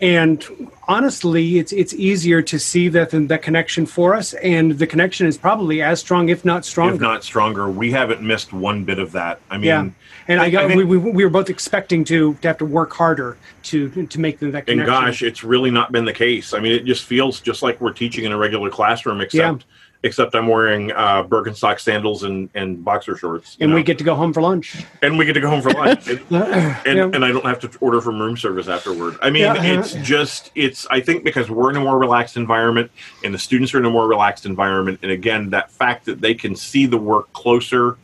And honestly, it's it's easier to see that that connection for us, and the connection is probably as strong, if not stronger. if not stronger. We haven't missed one bit of that. I mean, yeah, and I, I got think- we, we, we were both expecting to, to have to work harder to to make that connection. and gosh, it's really not been the case. I mean, it just feels just like we're teaching in a regular classroom, except except I'm wearing uh, Birkenstock sandals and, and boxer shorts. and we get to go home for lunch. and we get to go home for lunch. And, Yeah. and I don't have to order from room service afterward. I mean, Yeah. it's just it's. I think because we're in a more relaxed environment, and the students are in a more relaxed environment, and again, that fact that they can see the work closer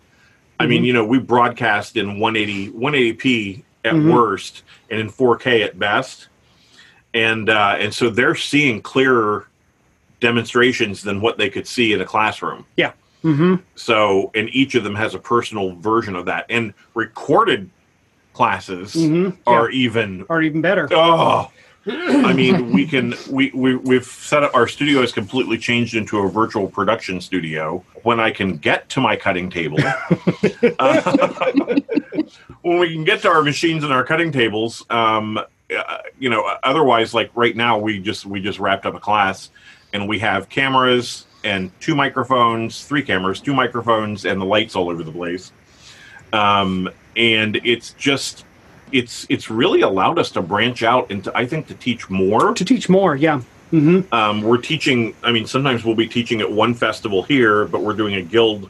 I mean, you know, we broadcast in 180 180p at Mhm. worst and in 4K at best, and uh, and so they're seeing clearer demonstrations than what they could see in a classroom. Yeah. hmm So, and each of them has a personal version of that, and recorded classes hmm are even are even better. Oh, I mean, we can we we we've set up our studio has completely changed into a virtual production studio. When I can get to my cutting table, uh, when we can get to our machines and our cutting tables, um, uh, you know, otherwise, like right now, we just we just wrapped up a class, and we have cameras and two microphones, three cameras, two microphones, and the lights all over the place. Um, and it's just it's it's really allowed us to branch out into I think to teach more. To teach more, yeah. hmm Um, we're teaching. I mean, sometimes we'll be teaching at one festival here, but we're doing a guild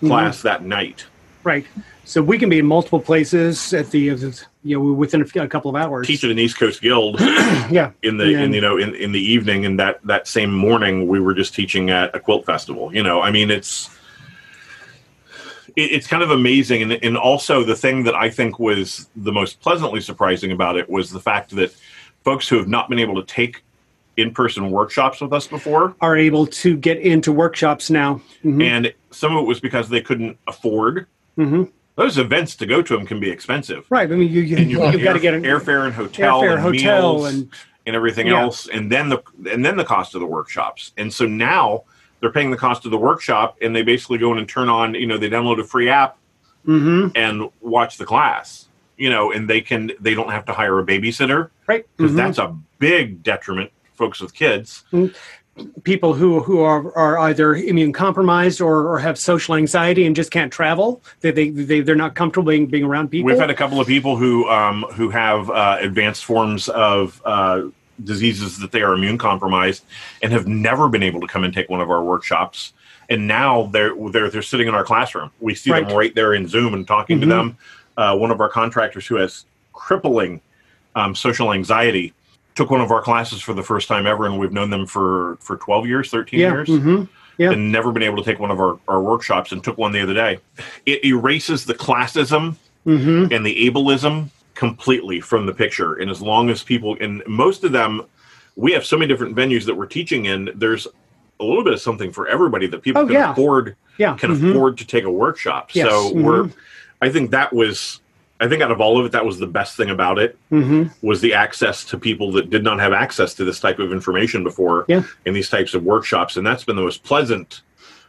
class that night. Right. So we can be in multiple places at the, you know, within a, couple of hours. Teach at an East Coast guild Yeah. in the And in you know in, in the evening, and that that same morning we were just teaching at a quilt festival. You know, I mean, it's it, it's kind of amazing, and and also the thing that I think was the most pleasantly surprising about it was the fact that folks who have not been able to take in-person workshops with us before Are able to get into workshops now. hmm and some of it was because they couldn't afford hmm those events to go to them can be expensive Right. I mean, you, you, and you you've got to get an airfare and hotel airfare, and hotel, meals and and everything Yeah. else and then the and then the cost of the workshops and so now they're paying the cost of the workshop and they basically go in and turn on you know they download a free app hmm and watch the class you know and they can they don't have to hire a babysitter right. because Mhm. that's a big detriment folks with kids people who who are are either immune compromised or, or have social anxiety and just can't travel. They they, they they're not comfortable being being around people. We've had a couple of people who um, who have uh, advanced forms of uh, diseases that they are immune compromised and have never been able to come and take one of our workshops. And now they're they're they're sitting in our classroom. We see them Right. right there in Zoom and talking Mhm. to them. Uh, one of our contractors who has crippling um, social anxiety took one of our classes for the first time ever, and we've known them for for twelve years, thirteen yeah. years hmm Yeah. and never been able to take one of our, our workshops and took one the other day. It erases the classism hmm and the ableism completely from the picture. And as long as people, and most of them, we have so many different venues that we're teaching in, there's a little bit of something for everybody that people Oh, can yeah. afford Yeah. can mhm. afford to take a workshop. Yes. So Mhm. we're I think that was I think out of all of it, that was the best thing about it hmm was the access to people that did not have access to this type of information before Yeah. in these types of workshops. And that's been the most pleasant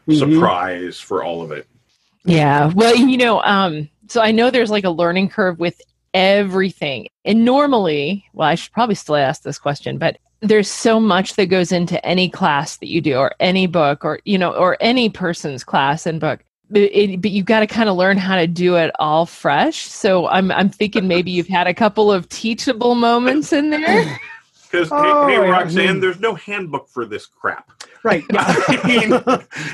Mhm. surprise for all of it. Yeah. Well, you know, um, so I know there's like a learning curve with everything. And normally, well, I should probably still ask this question, but there's so much that goes into any class that you do or any book or, you know, or any person's class and book. But, it, but you've got to kind of learn how to do it all fresh. So I'm, I'm thinking maybe you've had a couple of teachable moments in there. Because Oh, hey, hey. Roxane, Mhm. there's no handbook for this crap. Right. I mean,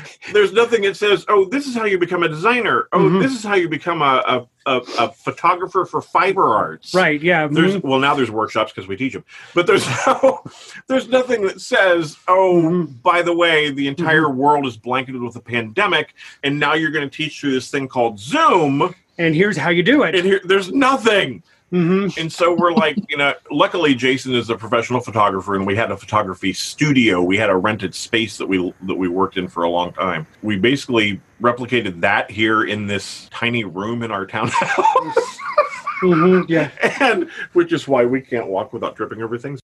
there's nothing that says, "Oh, this is how you become a designer." Oh, Mhm. this is how you become a a, a, a photographer for fiber arts. right. Yeah. There's mhm. well now there's workshops because we teach them, but there's no there's nothing that says, "Oh, Mhm. by the way, the entire world is blanketed with a pandemic, and now you're going to teach through this thing called Zoom." And here's how you do And it. here, there's nothing. Hmm And so we're like, you know, luckily Jason is a professional photographer and we had a photography studio. We had a rented space that we that we worked in for a long time. We basically replicated that here in this tiny room in our townhouse. hmm Yeah. and which is why we can't walk without tripping over things.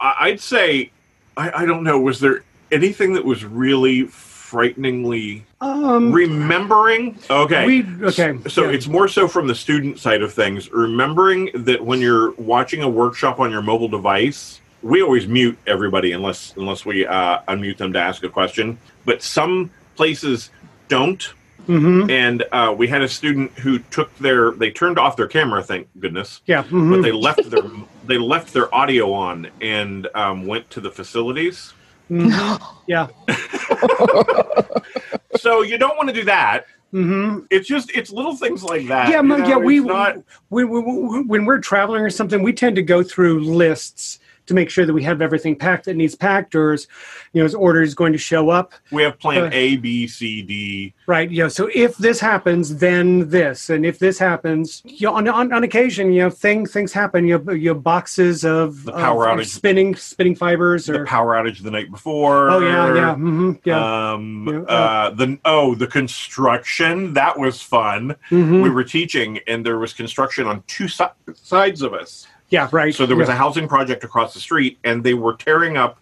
I, I'd say I, I don't know, was there anything that was really frighteningly Um. remembering? Okay. We okay. So yeah. it's more so from the student side of things, remembering that when you're watching a workshop on your mobile device, we always mute everybody unless unless we uh, unmute them to ask a question. But some places don't, Mhm. and uh, we had a student who took their they turned off their camera, thank goodness, Yeah. but mhm. they left their they left their audio on and um, went to the facilities. Mhm. Yeah. So you don't want to do that. hmm It's just it's little things like that. yeah, you know, yeah. We not when, when when we're traveling or something, we tend to go through lists to make sure that we have everything packed that needs packed, or is you know is orders going to show up? We have plan Uh, A, B, C, D. Right. You know, so if this happens, then this, and if this happens, you know, on, on, on occasion, you know, thing things happen. You have, you have boxes of, The power of outage. spinning spinning fibers, or The power outage the night before. oh yeah, yeah, Mm-hmm, yeah. Um, Yeah, uh, uh, the oh the construction that was fun. mhm. We were teaching, and there was construction on two si- sides of us. Yeah, right. So there was yeah. a housing project across the street, and they were tearing up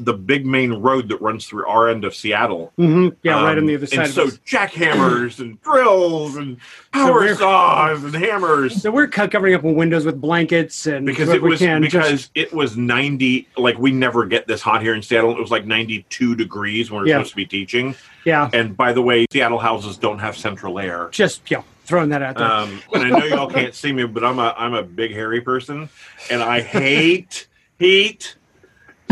the big main road that runs through our end of Seattle. Mhm. yeah, right on Um, the other side. And so us. jackhammers and drills and power we're- saws and hammers. So we're covering up windows with blankets and Because it was can, because just- it was ninety like we never get this hot here in Seattle. It was like ninety two degrees when we we're Yeah. supposed to be teaching. yeah, And by the way, Seattle houses don't have central air. just yeah, throwing that out there. Um, and I know y'all can't see me, but I'm a I'm a big hairy person, and I hate heat.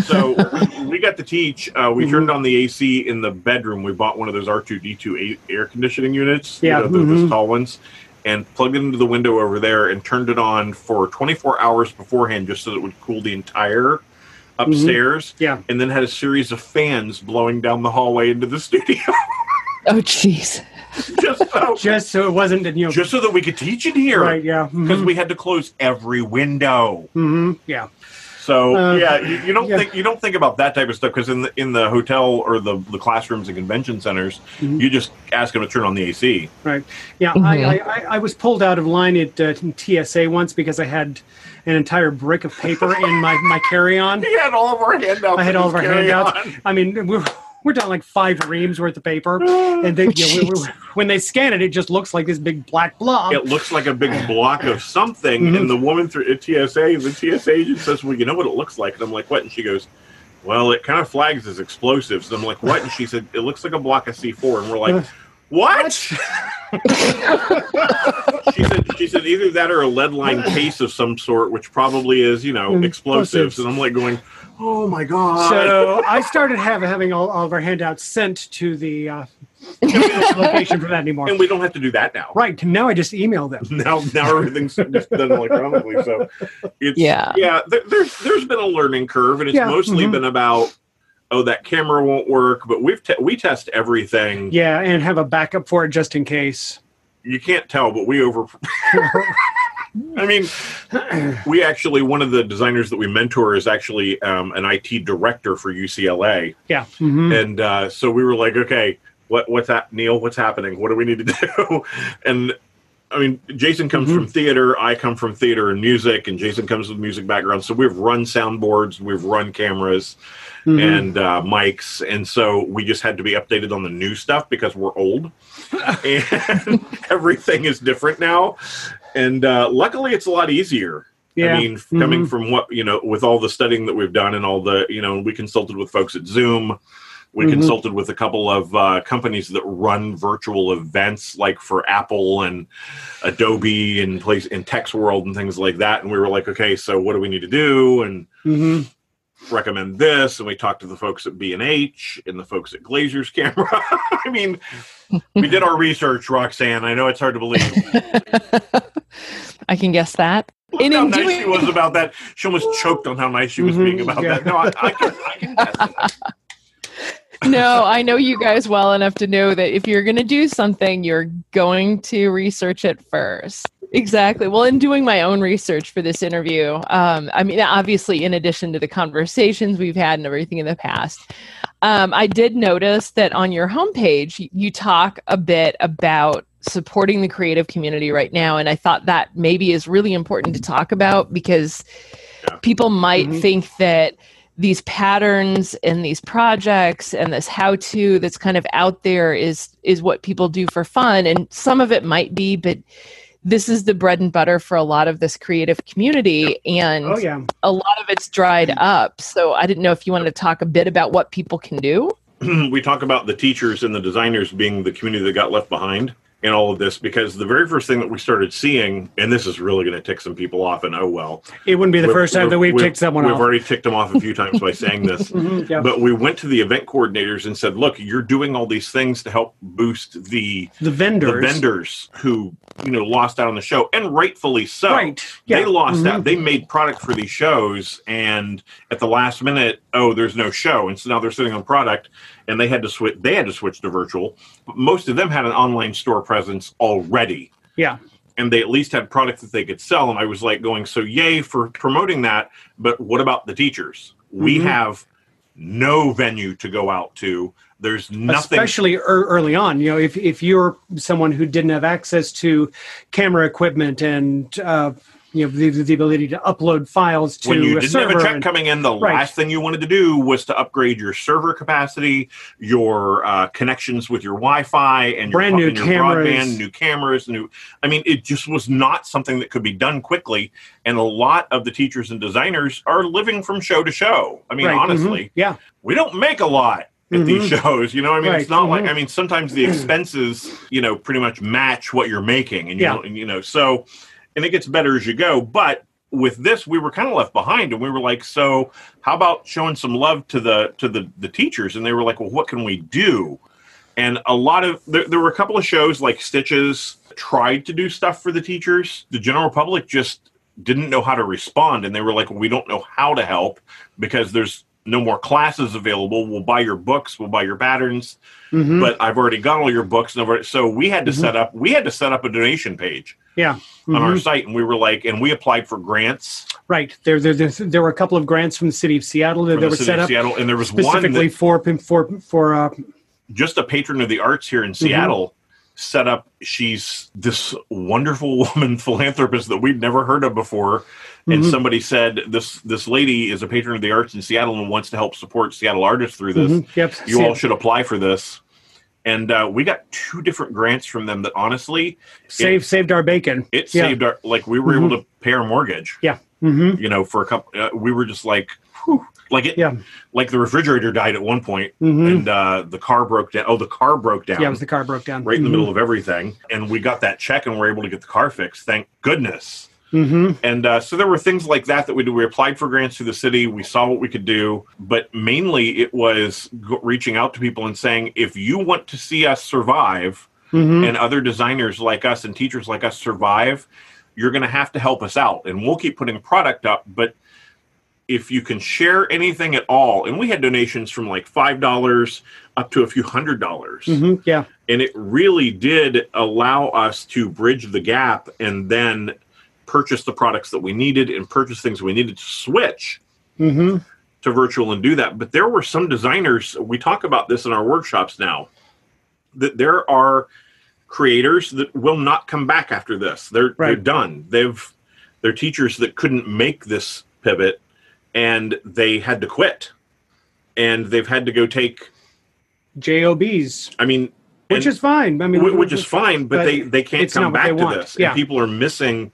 So we got to teach. Uh, we Mhm. turned on the AC in the bedroom. We bought one of those R two D two air conditioning units. you Yeah, know, the, the mhm. tall ones, and plugged it into the window over there, and turned it on for 24 hours beforehand, just so that it would cool the entire upstairs. yeah, And then had a series of fans blowing down the hallway into the studio, Oh, jeez. just so, just so it wasn't you know just so that we could teach in here right. Yeah, because mhm, we had to close every window. mhm, yeah, So Uh, yeah, you, you don't yeah. think you don't think about that type of stuff because in the in the hotel or the the classrooms and convention centers, Mhm. you just ask them to turn on the AC. right. Yeah, Mhm. I, I, I, I was pulled out of line at uh, TSA once because I had an entire brick of paper in my my carry on. He had all of our handouts. I had all of our handouts. carry-on. I mean, we're we're down like five reams worth of paper, and they, you know, we- we- when they scan it, it just looks like this big black blob. It looks like a big block of something, Mhm. and the woman through at TSA, the TSA agent says, "Well, you know what it looks like," and I'm like, "What?" And she goes, "Well, it kind of flags as explosives." And I'm like, "What?" And she said, "It looks like a block of C4," and we're like, "What?" she said she said either that or a lead line case of some sort, which probably is you know explosives. explosives. And I'm like going, oh my god. So I started have, having all, all of our handouts sent to the uh, location for that anymore. and we don't have to do that now. Right now, I just email them. Now, now everything's just done electronically. So it's Yeah. yeah. There, there's there's been a learning curve, and it's Yeah, mostly mhm. been about oh that camera won't work, but we've te- we test everything. Yeah, and have a backup for it just in case. You can't tell, but we over. I mean, we actually one of the designers that we mentor is actually um, an IT director for UCLA, Yeah. mhm. and uh, so we were like, okay, what what's that, Neil? What's happening? What do we need to do? and I mean, Jason comes Mhm. from theater. I come from theater and music, and Jason comes with music background. So we've run soundboards, we've run cameras Mhm. and uh, mics, and so we just had to be updated on the new stuff because we're old, and everything is different now. And uh, luckily, it's a lot easier. yeah. I mean, coming Mhm. from what you know, with all the studying that we've done and all the you know, we consulted with folks at Zoom. We Mhm. consulted with a couple of uh, companies that run virtual events, like for Apple and Adobe and place in Tex World and things like that. And we were like, okay, so what do we need to do? And Mhm. Recommend this. And we talked to the folks at B and H and the folks at Glazer's Camera. I mean, we did our research, Roxane. I know it's hard to believe. I can guess that. Look And how in nice doing- she was about that. She almost choked on how nice she was Mhm, being about yeah. that. No, I, I can, I can test that. no, I know you guys well enough to know that if you're going to do something, you're going to research it first. Exactly. Well, in doing my own research for this interview, um, I mean, obviously, in addition to the conversations we've had and everything in the past, um, I did notice that on your homepage, you talk a bit about supporting the creative community right now. And I thought that maybe is really important to talk about because Yeah. people might Mhm. think that these patterns and these projects and this how to that's kind of out there is is what people do for fun and some of it might be but this is the bread and butter for a lot of this creative community and Oh yeah. a lot of it's dried up so i didn't know if you wanted to talk a bit about what people can do we talk about the teachers and the designers being the community that got left behind in all of this because the very first thing that we started seeing, and this is really going to tick some people off, and oh well. It wouldn't be the first time that we've, ticked someone off. We've already ticked them off a few times by saying this. Mhm, yeah. But we went to the event coordinators and said, "Look, you're doing all these things to help boost the The vendors. the vendors who you know lost out on the show, and rightfully so. Right. Yeah. They lost Mhm. out. They made product for these shows, and at the last minute, oh, there's no show, and so now they're sitting on product, and they had to switch. They had to switch to virtual. But most of them had an online store presence already Yeah. and they at least had product that they could sell. And I was like going, so yay for promoting that. But what about the teachers? We Mhm. have no venue to go out to. There's nothing. especially ear early on you know if, if you're someone who didn't have access to camera equipment and uh, you know the, the ability to upload files to when you didn't have a check and- coming in, the Right. last thing you wanted to do was to upgrade your server capacity, your uh, connections with your Wi-Fi, and your, Brand new and your cameras. broadband, new cameras, new. I mean, it just was not something that could be done quickly. And a lot of the teachers and designers are living from show to show. I mean, Right, mhm, honestly, yeah we don't make a lot at these shows. You know, I mean, it's not like mhm. I mean, sometimes the expenses, you know, pretty much match what you're making, and you Yeah. you know, so and it gets better as you go. But with this, we were kind of left behind, and we were like, so how about showing some love to the to the the teachers? And they were like, well, what can we do? And a lot of there, there were a couple of shows like Stitches tried to do stuff for the teachers. The general public just didn't know how to respond, and they were like, well, we don't know how to help because there's no more classes available. We'll buy your books, we'll buy your patterns, Mhm. but I've already got all your books. And so we had to Mhm. set up we had to set up a donation page yeah on our Mhm. site, and we were like, and we applied for grants right there, there there there were a couple of grants from the city of seattle that, that were set up Seattle, and there was one specifically that for for for uh, just a patron of the arts here in Mm-hmm. Seattle set up. She's this wonderful woman philanthropist that we'd never heard of before. And Mhm. somebody said this this lady is a patron of the arts in Seattle and wants to help support Seattle artists through this. mhm, yep You all should apply for this. And uh, we got two different grants from them that honestly saved saved our bacon it Yeah. saved our like we were able to pay our mortgage. yeah hmm You know, for a couple, uh, we were just like, whew, like it, yeah like the refrigerator died at one point, hmm and uh, the car broke down. Oh, the car broke down yeah it was the car broke down right in the middle of everything, and we got that check and we're able to get the car fixed. Thank goodness. hmm And uh, so there were things like that that we did. We applied for grants through the city. We saw what we could do, but mainly it was go- reaching out to people and saying, if you want to see us survive hmm and other designers like us and teachers like us survive, you're going to have to help us out. And we'll keep putting product up, but if you can share anything at all, and we had donations from like five dollars up to a few hundred dollars. Hmm yeah. And it really did allow us to bridge the gap and then purchase the products that we needed and purchase things we needed to switch hmm to virtual and do that. But there were some designers we talk about this in our workshops now that there are creators that will not come back after this. They're they're done. They've they're teachers that couldn't make this pivot and they had to quit. And they've had to go take jobs i mean which and- is fine. I mean Wh- which is fine, but, but they they can't come back to want. this, Yeah. and people are missing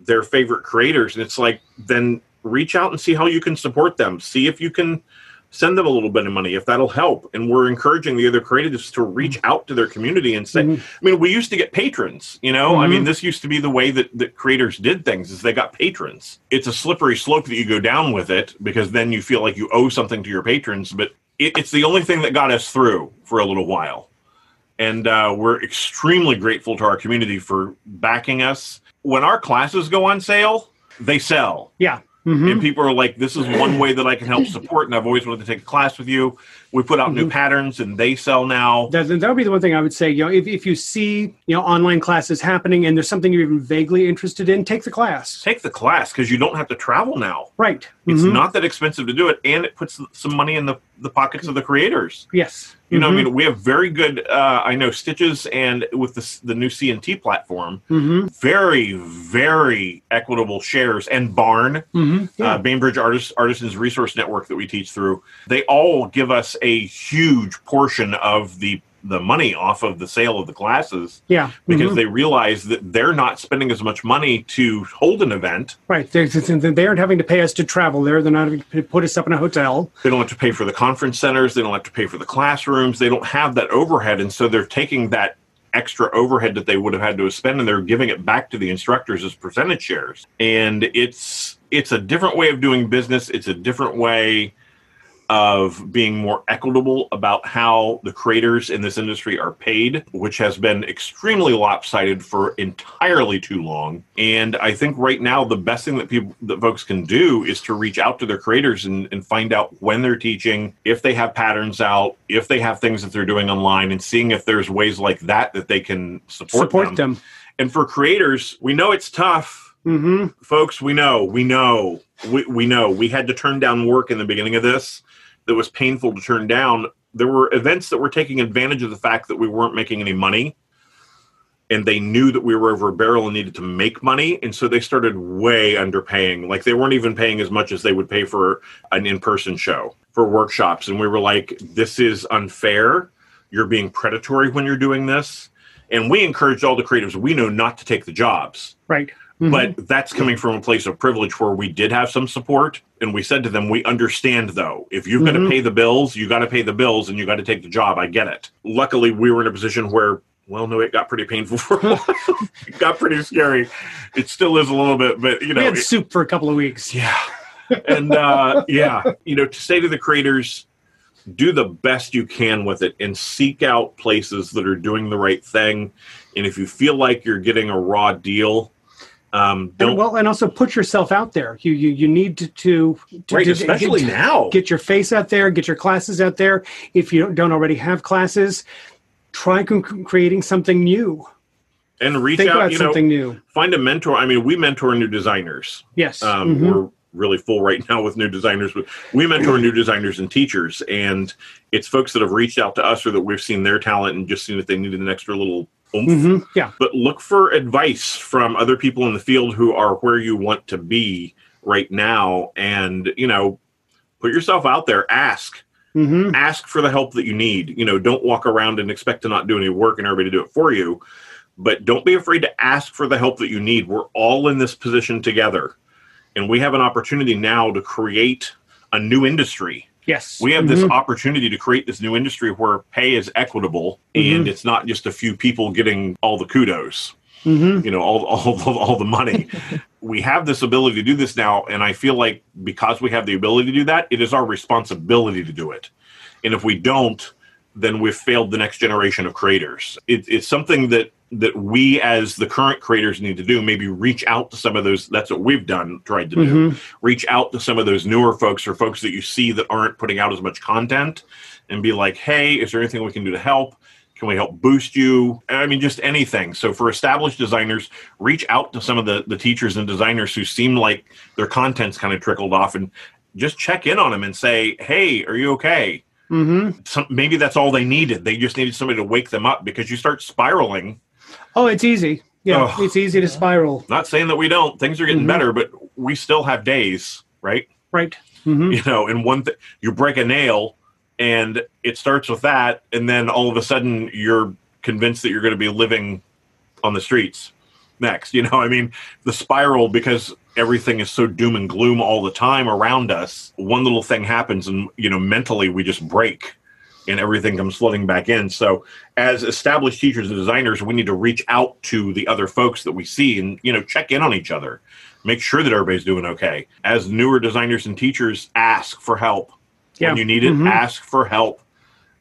their favorite creators, and it's like then reach out and see how you can support them. See if you can send them a little bit of money if that'll help. And we're encouraging the other creatives to reach out to their community and say, Mhm. I mean, we used to get patrons, you know. I Mhm. mean, this used to be the way that, that creators did things is they got patrons. It's a slippery slope that you go down with it because then you feel like you owe something to your patrons, but it, it's the only thing that got us through for a little while and uh, we're extremely grateful to our community for backing us. When our classes go on sale, they sell, yeah Mhm. and people are like, "This is one way that I can help support." And I've always wanted to take a class with you. We put out new Mm-hmm. patterns, and they sell now. That, that would be the one thing I would say. You know, if, if you see you know online classes happening and there's something you're even vaguely interested in, take the class. Take the class because you don't have to travel now. Right. It's Mhm. not that expensive to do it, and it puts some money in the, the pockets of the creators. Yes. You know, Mhm. I mean, we have very good. Uh, I know Stitches, and with the the new C&T platform, Mhm. very very equitable shares and barn Mhm. Yeah. uh, bainbridge artists artisans resource network that we teach through they all give us a huge portion of the the money off of the sale of the classes yeah. because Mhm. they realize that they're not spending as much money to hold an event right. They're, they aren't having to pay us to travel there. They're not having to put us up in a hotel. they don't have to pay for the conference centers they don't have to pay for the classrooms they don't have that overhead and so they're taking that extra overhead that they would have had to spend and they're giving it back to the instructors as percentage shares and it's it's a different way of doing business it's a different way of being more equitable about how the creators in this industry are paid, which has been extremely lopsided for entirely too long. And I think right now the best thing that people that folks can do is to reach out to their creators and, and find out when they're teaching, if they have patterns out, if they have things that they're doing online, and seeing if there's ways like that that they can support, Support them. them. And for creators, we know it's tough hmm folks we know we know we, we know we had to turn down work in the beginning of this that was painful to turn down there were events that were taking advantage of the fact that we weren't making any money. And they knew that we were over a barrel and needed to make money. And so they started way underpaying. Like they weren't even paying as much as they would pay for an in-person show for workshops. And we were like this is unfair. You're being predatory when you're doing this. And we encouraged all the creatives we know not to take the jobs. Right. Mhm. but that's coming from a place of privilege where we did have some support and we said to them we understand though. If you've got to Mhm. pay the bills you got to pay the bills and you got to take the job. I get it. Luckily we were in a position where well no it got pretty painful for a while. It got pretty scary. It still is a little bit but you we know had it- soup for a couple of weeks. yeah. And uh yeah you know to say to the creators do the best you can with it and seek out places that are doing the right thing. And if you feel like you're getting a raw deal um don't And, well, and also put yourself out there. You you you need to to, to right to- especially get, now get your face out there, get your classes out there. If you don't, already have classes, try con- creating something new. and reach Think out you know something new. find a mentor i mean we mentor new designers Yes. um, Mhm. we're really full right now with new designers but we mentor new designers and teachers and it's folks that have reached out to us or that we've seen their talent and just seen if they needed an extra little oomph Mhm. Yeah. but look for advice from other people in the field who are where you want to be right now and you know put yourself out there. Ask. Hmm ask for the help that you need. You know don't walk around and expect to not do any work and everybody to do it for you. But don't be afraid to ask for the help that you need. We're all in this position together. And we have an opportunity now to create a new industry Yes. we have this Mhm. opportunity to create this new industry where pay is equitable and it's not just a few people getting all the kudos Mhm. you know all all, all, all the money we have this ability to do this now and i feel like because we have the ability to do that it is our responsibility to do it and if we don't then we've failed the next generation of creators it, it's something that that we as the current creators need to do maybe reach out to some of those that's what we've done tried to do. Mhm. reach out to some of those newer folks or folks that you see that aren't putting out as much content and be like hey is there anything we can do to help? Can we help boost you? I mean just anything. So for established designers reach out to some of the the teachers and designers who seem like their content's kind of trickled off and just check in on them and say hey are you okay? Mm-hmm. Some, maybe that's all they needed. They just needed somebody to wake them up because you start spiraling Oh, it's easy. Yeah, Oh. it's easy to spiral. not saying that we don't things are getting Mhm. better but we still have days right Right. hmm you know and one thing you break a nail and it starts with that and then all of a sudden you're convinced that you're going to be living on the streets next you know i mean the spiral because everything is so doom and gloom all the time around us one little thing happens and you know mentally we just break and everything comes flooding back in. So as established teachers and designers we need to reach out to the other folks that we see and you know check in on each other. Make sure that everybody's doing okay. As newer designers and teachers ask for help. Yeah. when you need it Mhm. ask for help.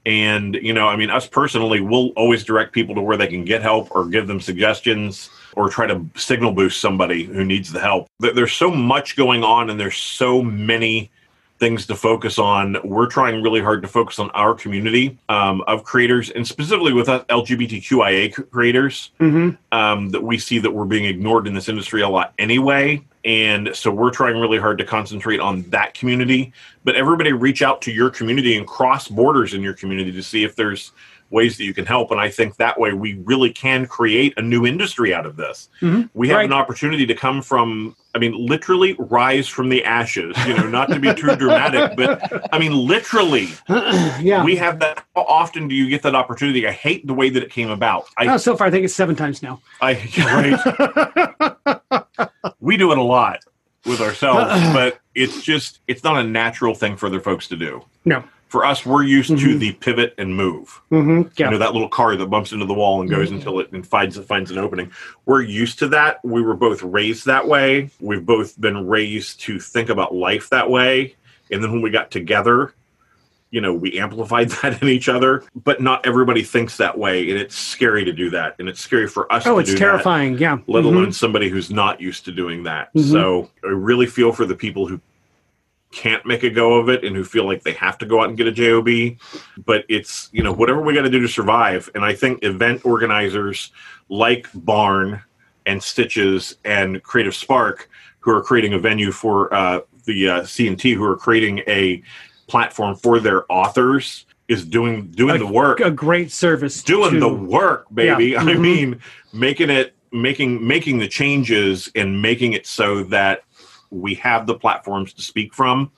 And you know i mean us personally we'll always direct people to where they can get help or give them suggestions or try to signal boost somebody who needs the help. There's so much going on and there's so many things to focus on we're trying really hard to focus on our community um, of creators and specifically with us lgbtqia creators hmm um, that we see that we're being ignored in this industry a lot anyway. And so we're trying really hard to concentrate on that community. But everybody reach out to your community and cross borders in your community to see if there's ways that you can help. And I think that way we really can create a new industry out of this. Mhm. We have Right. an opportunity to come from, I mean, literally rise from the ashes, you know, not to be too dramatic, but I mean, literally, yeah. we have that. How often do you get that opportunity? I hate the way that it came about. I, oh, so far, I think it's seven times now. I, right. we do it a lot with ourselves, but it's just it's not a natural thing for other folks to do. No. For us, we're used to Mhm. the pivot and move. hmm Yeah. You know that little car that bumps into the wall and goes Mhm. until it and finds it finds an opening. We're used to that. We were both raised that way. We've both been raised to think about life that way. And then when we got together, you know we amplified that in each other but not everybody thinks that way and it's scary to do that and it's scary for us Oh, to it's do that, terrifying. Yeah. let Mhm. alone somebody who's not used to doing that Mhm. so i really feel for the people who can't make a go of it and who feel like they have to go out and get a job but it's you know whatever we got to do to survive and i think event organizers like barn and stitches and creative spark who are creating a venue for uh, the uh, c&t who are creating a platform for their authors is doing doing A- the work A great service. doing to- the work baby Yeah. i Mhm. mean making it making making the changes and making it so that we have the platforms to speak from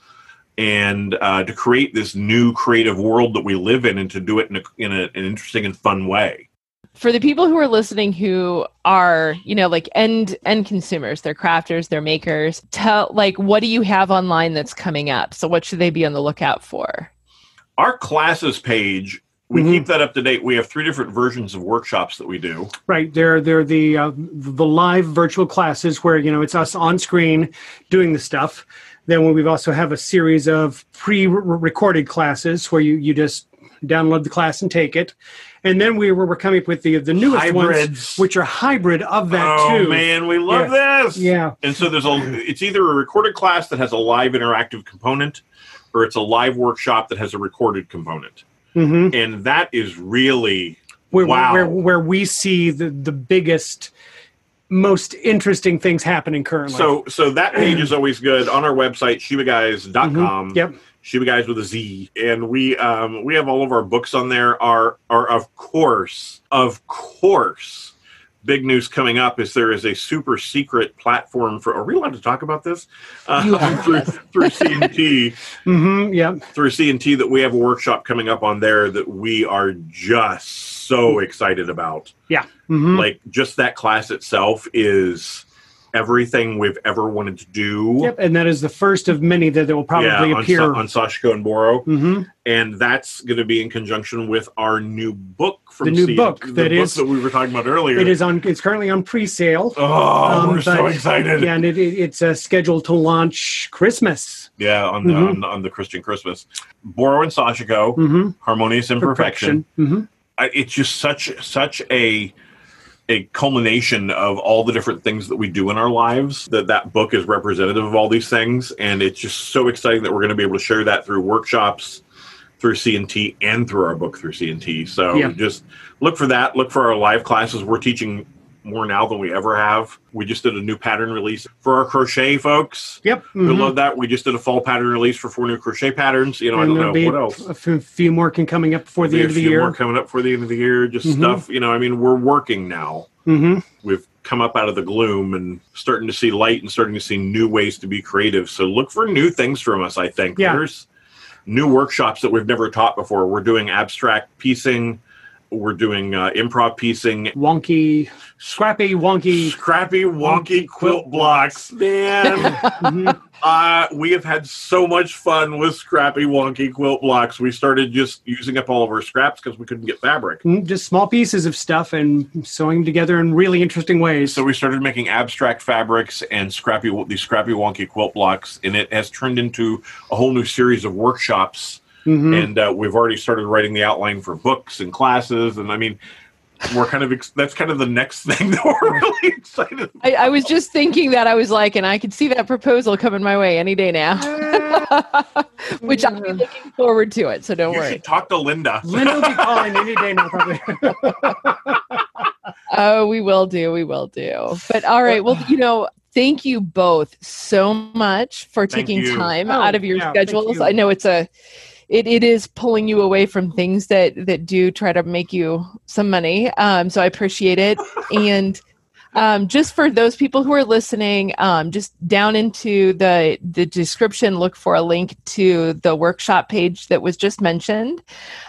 and uh, to create this new creative world that we live in and to do it in, a, in a, an interesting and fun way. For the people who are listening who are you know like end end consumers they're crafters they're makers tell like what do you have online that's coming up? So what should they be on the lookout for? Our classes page we Mhm. keep that up to date we have three different versions of workshops that we do Right. They're they're the uh, the live virtual classes where you know it's us on screen doing the stuff. Then we also have a series of pre-recorded classes where you you just download the class and take it. And then we were, we're coming up with the the newest ones, which are hybrid of that too. oh too. man we love this Yeah. And so there's a it's either a recorded class that has a live interactive component or it's a live workshop that has a recorded component. Hmm And that is really Where, Wow. where where we see the the biggest, most interesting things happening currently. so so that page is always good on our website shibaguyz.com. Mhm. Yep. Shiba Guys with a Z. And we um we have all of our books on there are are of course, of course. Big news coming up is there is a super secret platform for. Are we allowed to talk about this? Uh, through, through C&T. hmm Yep. through C&T that we have a workshop coming up on there that we are just so excited about. Yeah. hmm Like just that class itself is everything we've ever wanted to do. Yep. And that is the first of many that will probably yeah, on, appear. Sa- on Sashiko and Boro. hmm And that's going to be in conjunction with our new book from The new book the that book is- that we were talking about earlier. It is on. It's currently on pre-sale. Oh, Um, we're so excited. Yeah, and it, it, it's uh, scheduled to launch Christmas. Yeah, on the, Mhm. on, the on the Christian Christmas. Boro and Sashiko, Mm-hmm. Harmonious Imperfection. hmm I- it's just such such a a culmination of all the different things that we do in our lives that that book is representative of all these things. And it's just so exciting that we're going to be able to share that through workshops through C&T and through our book through C&T so Yeah. just look for that. Look for our live classes. We're teaching more now than we ever have we just did a new pattern release for our crochet folks Yep. we mhm. love that we just did a fall pattern release for four new crochet patterns you know i don't know what else a few, more can coming up before the end of the a few more year. coming up for the end of the year. Just Mhm. stuff, you know. I mean, we're working now. hmm We've come up out of the gloom and starting to see light and starting to see new ways to be creative. So look for new things from us. I think Yeah. there's new workshops that we've never taught before. We're doing abstract piecing. We're doing uh, improv piecing. Wonky, scrappy, wonky. Scrappy, wonky quilt blocks, man. Mhm. Uh, we have had so much fun with scrappy, wonky quilt blocks. We started just using up all of our scraps because we couldn't get fabric. Mm, Just small pieces of stuff and sewing them together in really interesting ways. So we started making abstract fabrics and scrappy these scrappy wonky quilt blocks, and it has turned into a whole new series of workshops. Mhm. And uh, we've already started writing the outline for books and classes. And I mean, we're kind of ex- that's kind of the next thing that we're really excited. About. I, I was just thinking that I was like, and I could see that proposal coming my way any day now, which I'll be looking forward to it. So don't You worry. should talk to Linda. Linda will be calling any day now, probably. Oh, we will do. We will do. But all right. Well, you know, thank you both so much for Thank taking you. time Oh, out of your yeah, schedules. you. I know it's a it, it is pulling you away from things that that do try to make you some money. Um, so I appreciate it. And um, just for those people who are listening, um, just down into the the description, look for a link to the workshop page that was just mentioned,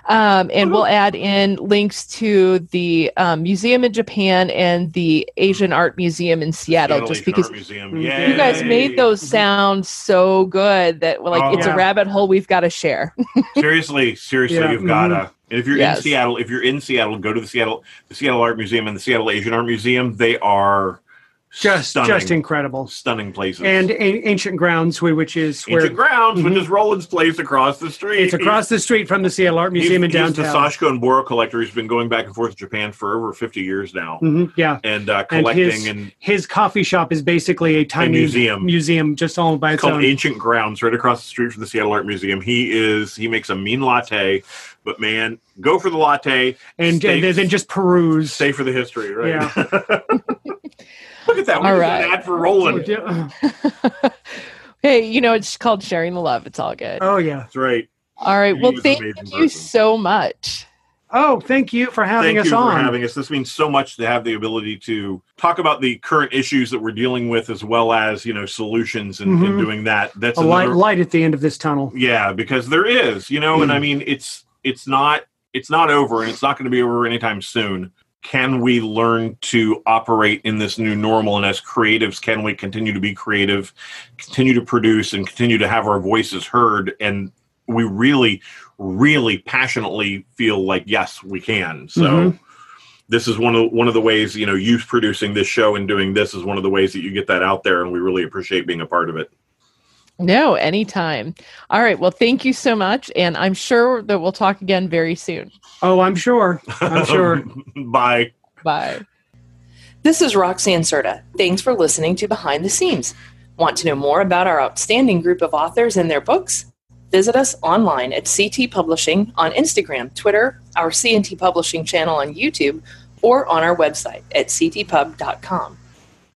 um, and we'll add in links to the um, museum in Japan and the Asian Art Museum in Seattle, Seattle just Asian because Art Museum. Mhm. you guys made those sound so good that like Oh. it's Yeah. a rabbit hole we've got to share. seriously, seriously, Yeah, you've gotta. And if you're Yes. in Seattle, if you're in Seattle, go to the Seattle, the Seattle Art Museum and the Seattle Asian Art Museum. They are just stunning, just incredible. stunning places. And a- ancient grounds, which is where Ancient Grounds, which Mhm. is Roland's place across the street. it's across the street from the Seattle Art He's- Museum in he's downtown. the Sashiko and Boro collector. He's been going back and forth to Japan for over 50 years now. Mhm, yeah, And uh, And collecting his- and his coffee shop is basically a tiny museum. museum just all by It's its called own. Ancient Grounds, right across the street from the Seattle Art Museum. He is he makes a mean latte, but man, go for the latte and, stay, and then just peruse. stay for the history, right? Look at that! We All just an ad for Roland. hey, you know, it's called sharing the love. It's all good. Oh yeah. That's right. All right. he Well, thank you person. so much. Oh, thank you for having us on. Thank us you on. for having us. This means so much to have the ability to talk about the current issues that we're dealing with, as well as you know solutions and, and Mhm. doing that. That's a light another- light at the end of this tunnel. Yeah, because there is, you know, and I mean, it's it's not it's not over, and it's not going to be over anytime soon. Can we learn to operate in this new normal? And as creatives, can we continue to be creative, continue to produce, and continue to have our voices heard? And we really, really passionately feel like yes, we can. So. Mhm. This is one of one of the ways you know you producing this show and doing this is one of the ways that you get that out there, and we really appreciate being a part of it. No, anytime. All right. Well, thank you so much. And I'm sure that we'll talk again very soon. Oh, I'm sure. I'm sure. Bye. Bye. This is Roxane Cerda. Thanks for listening to Behind the Scenes. Want to know more about our outstanding group of authors and their books? Visit us online at C&T Publishing on Instagram, Twitter, our C&T Publishing channel on YouTube, or on our website at ctpub.com.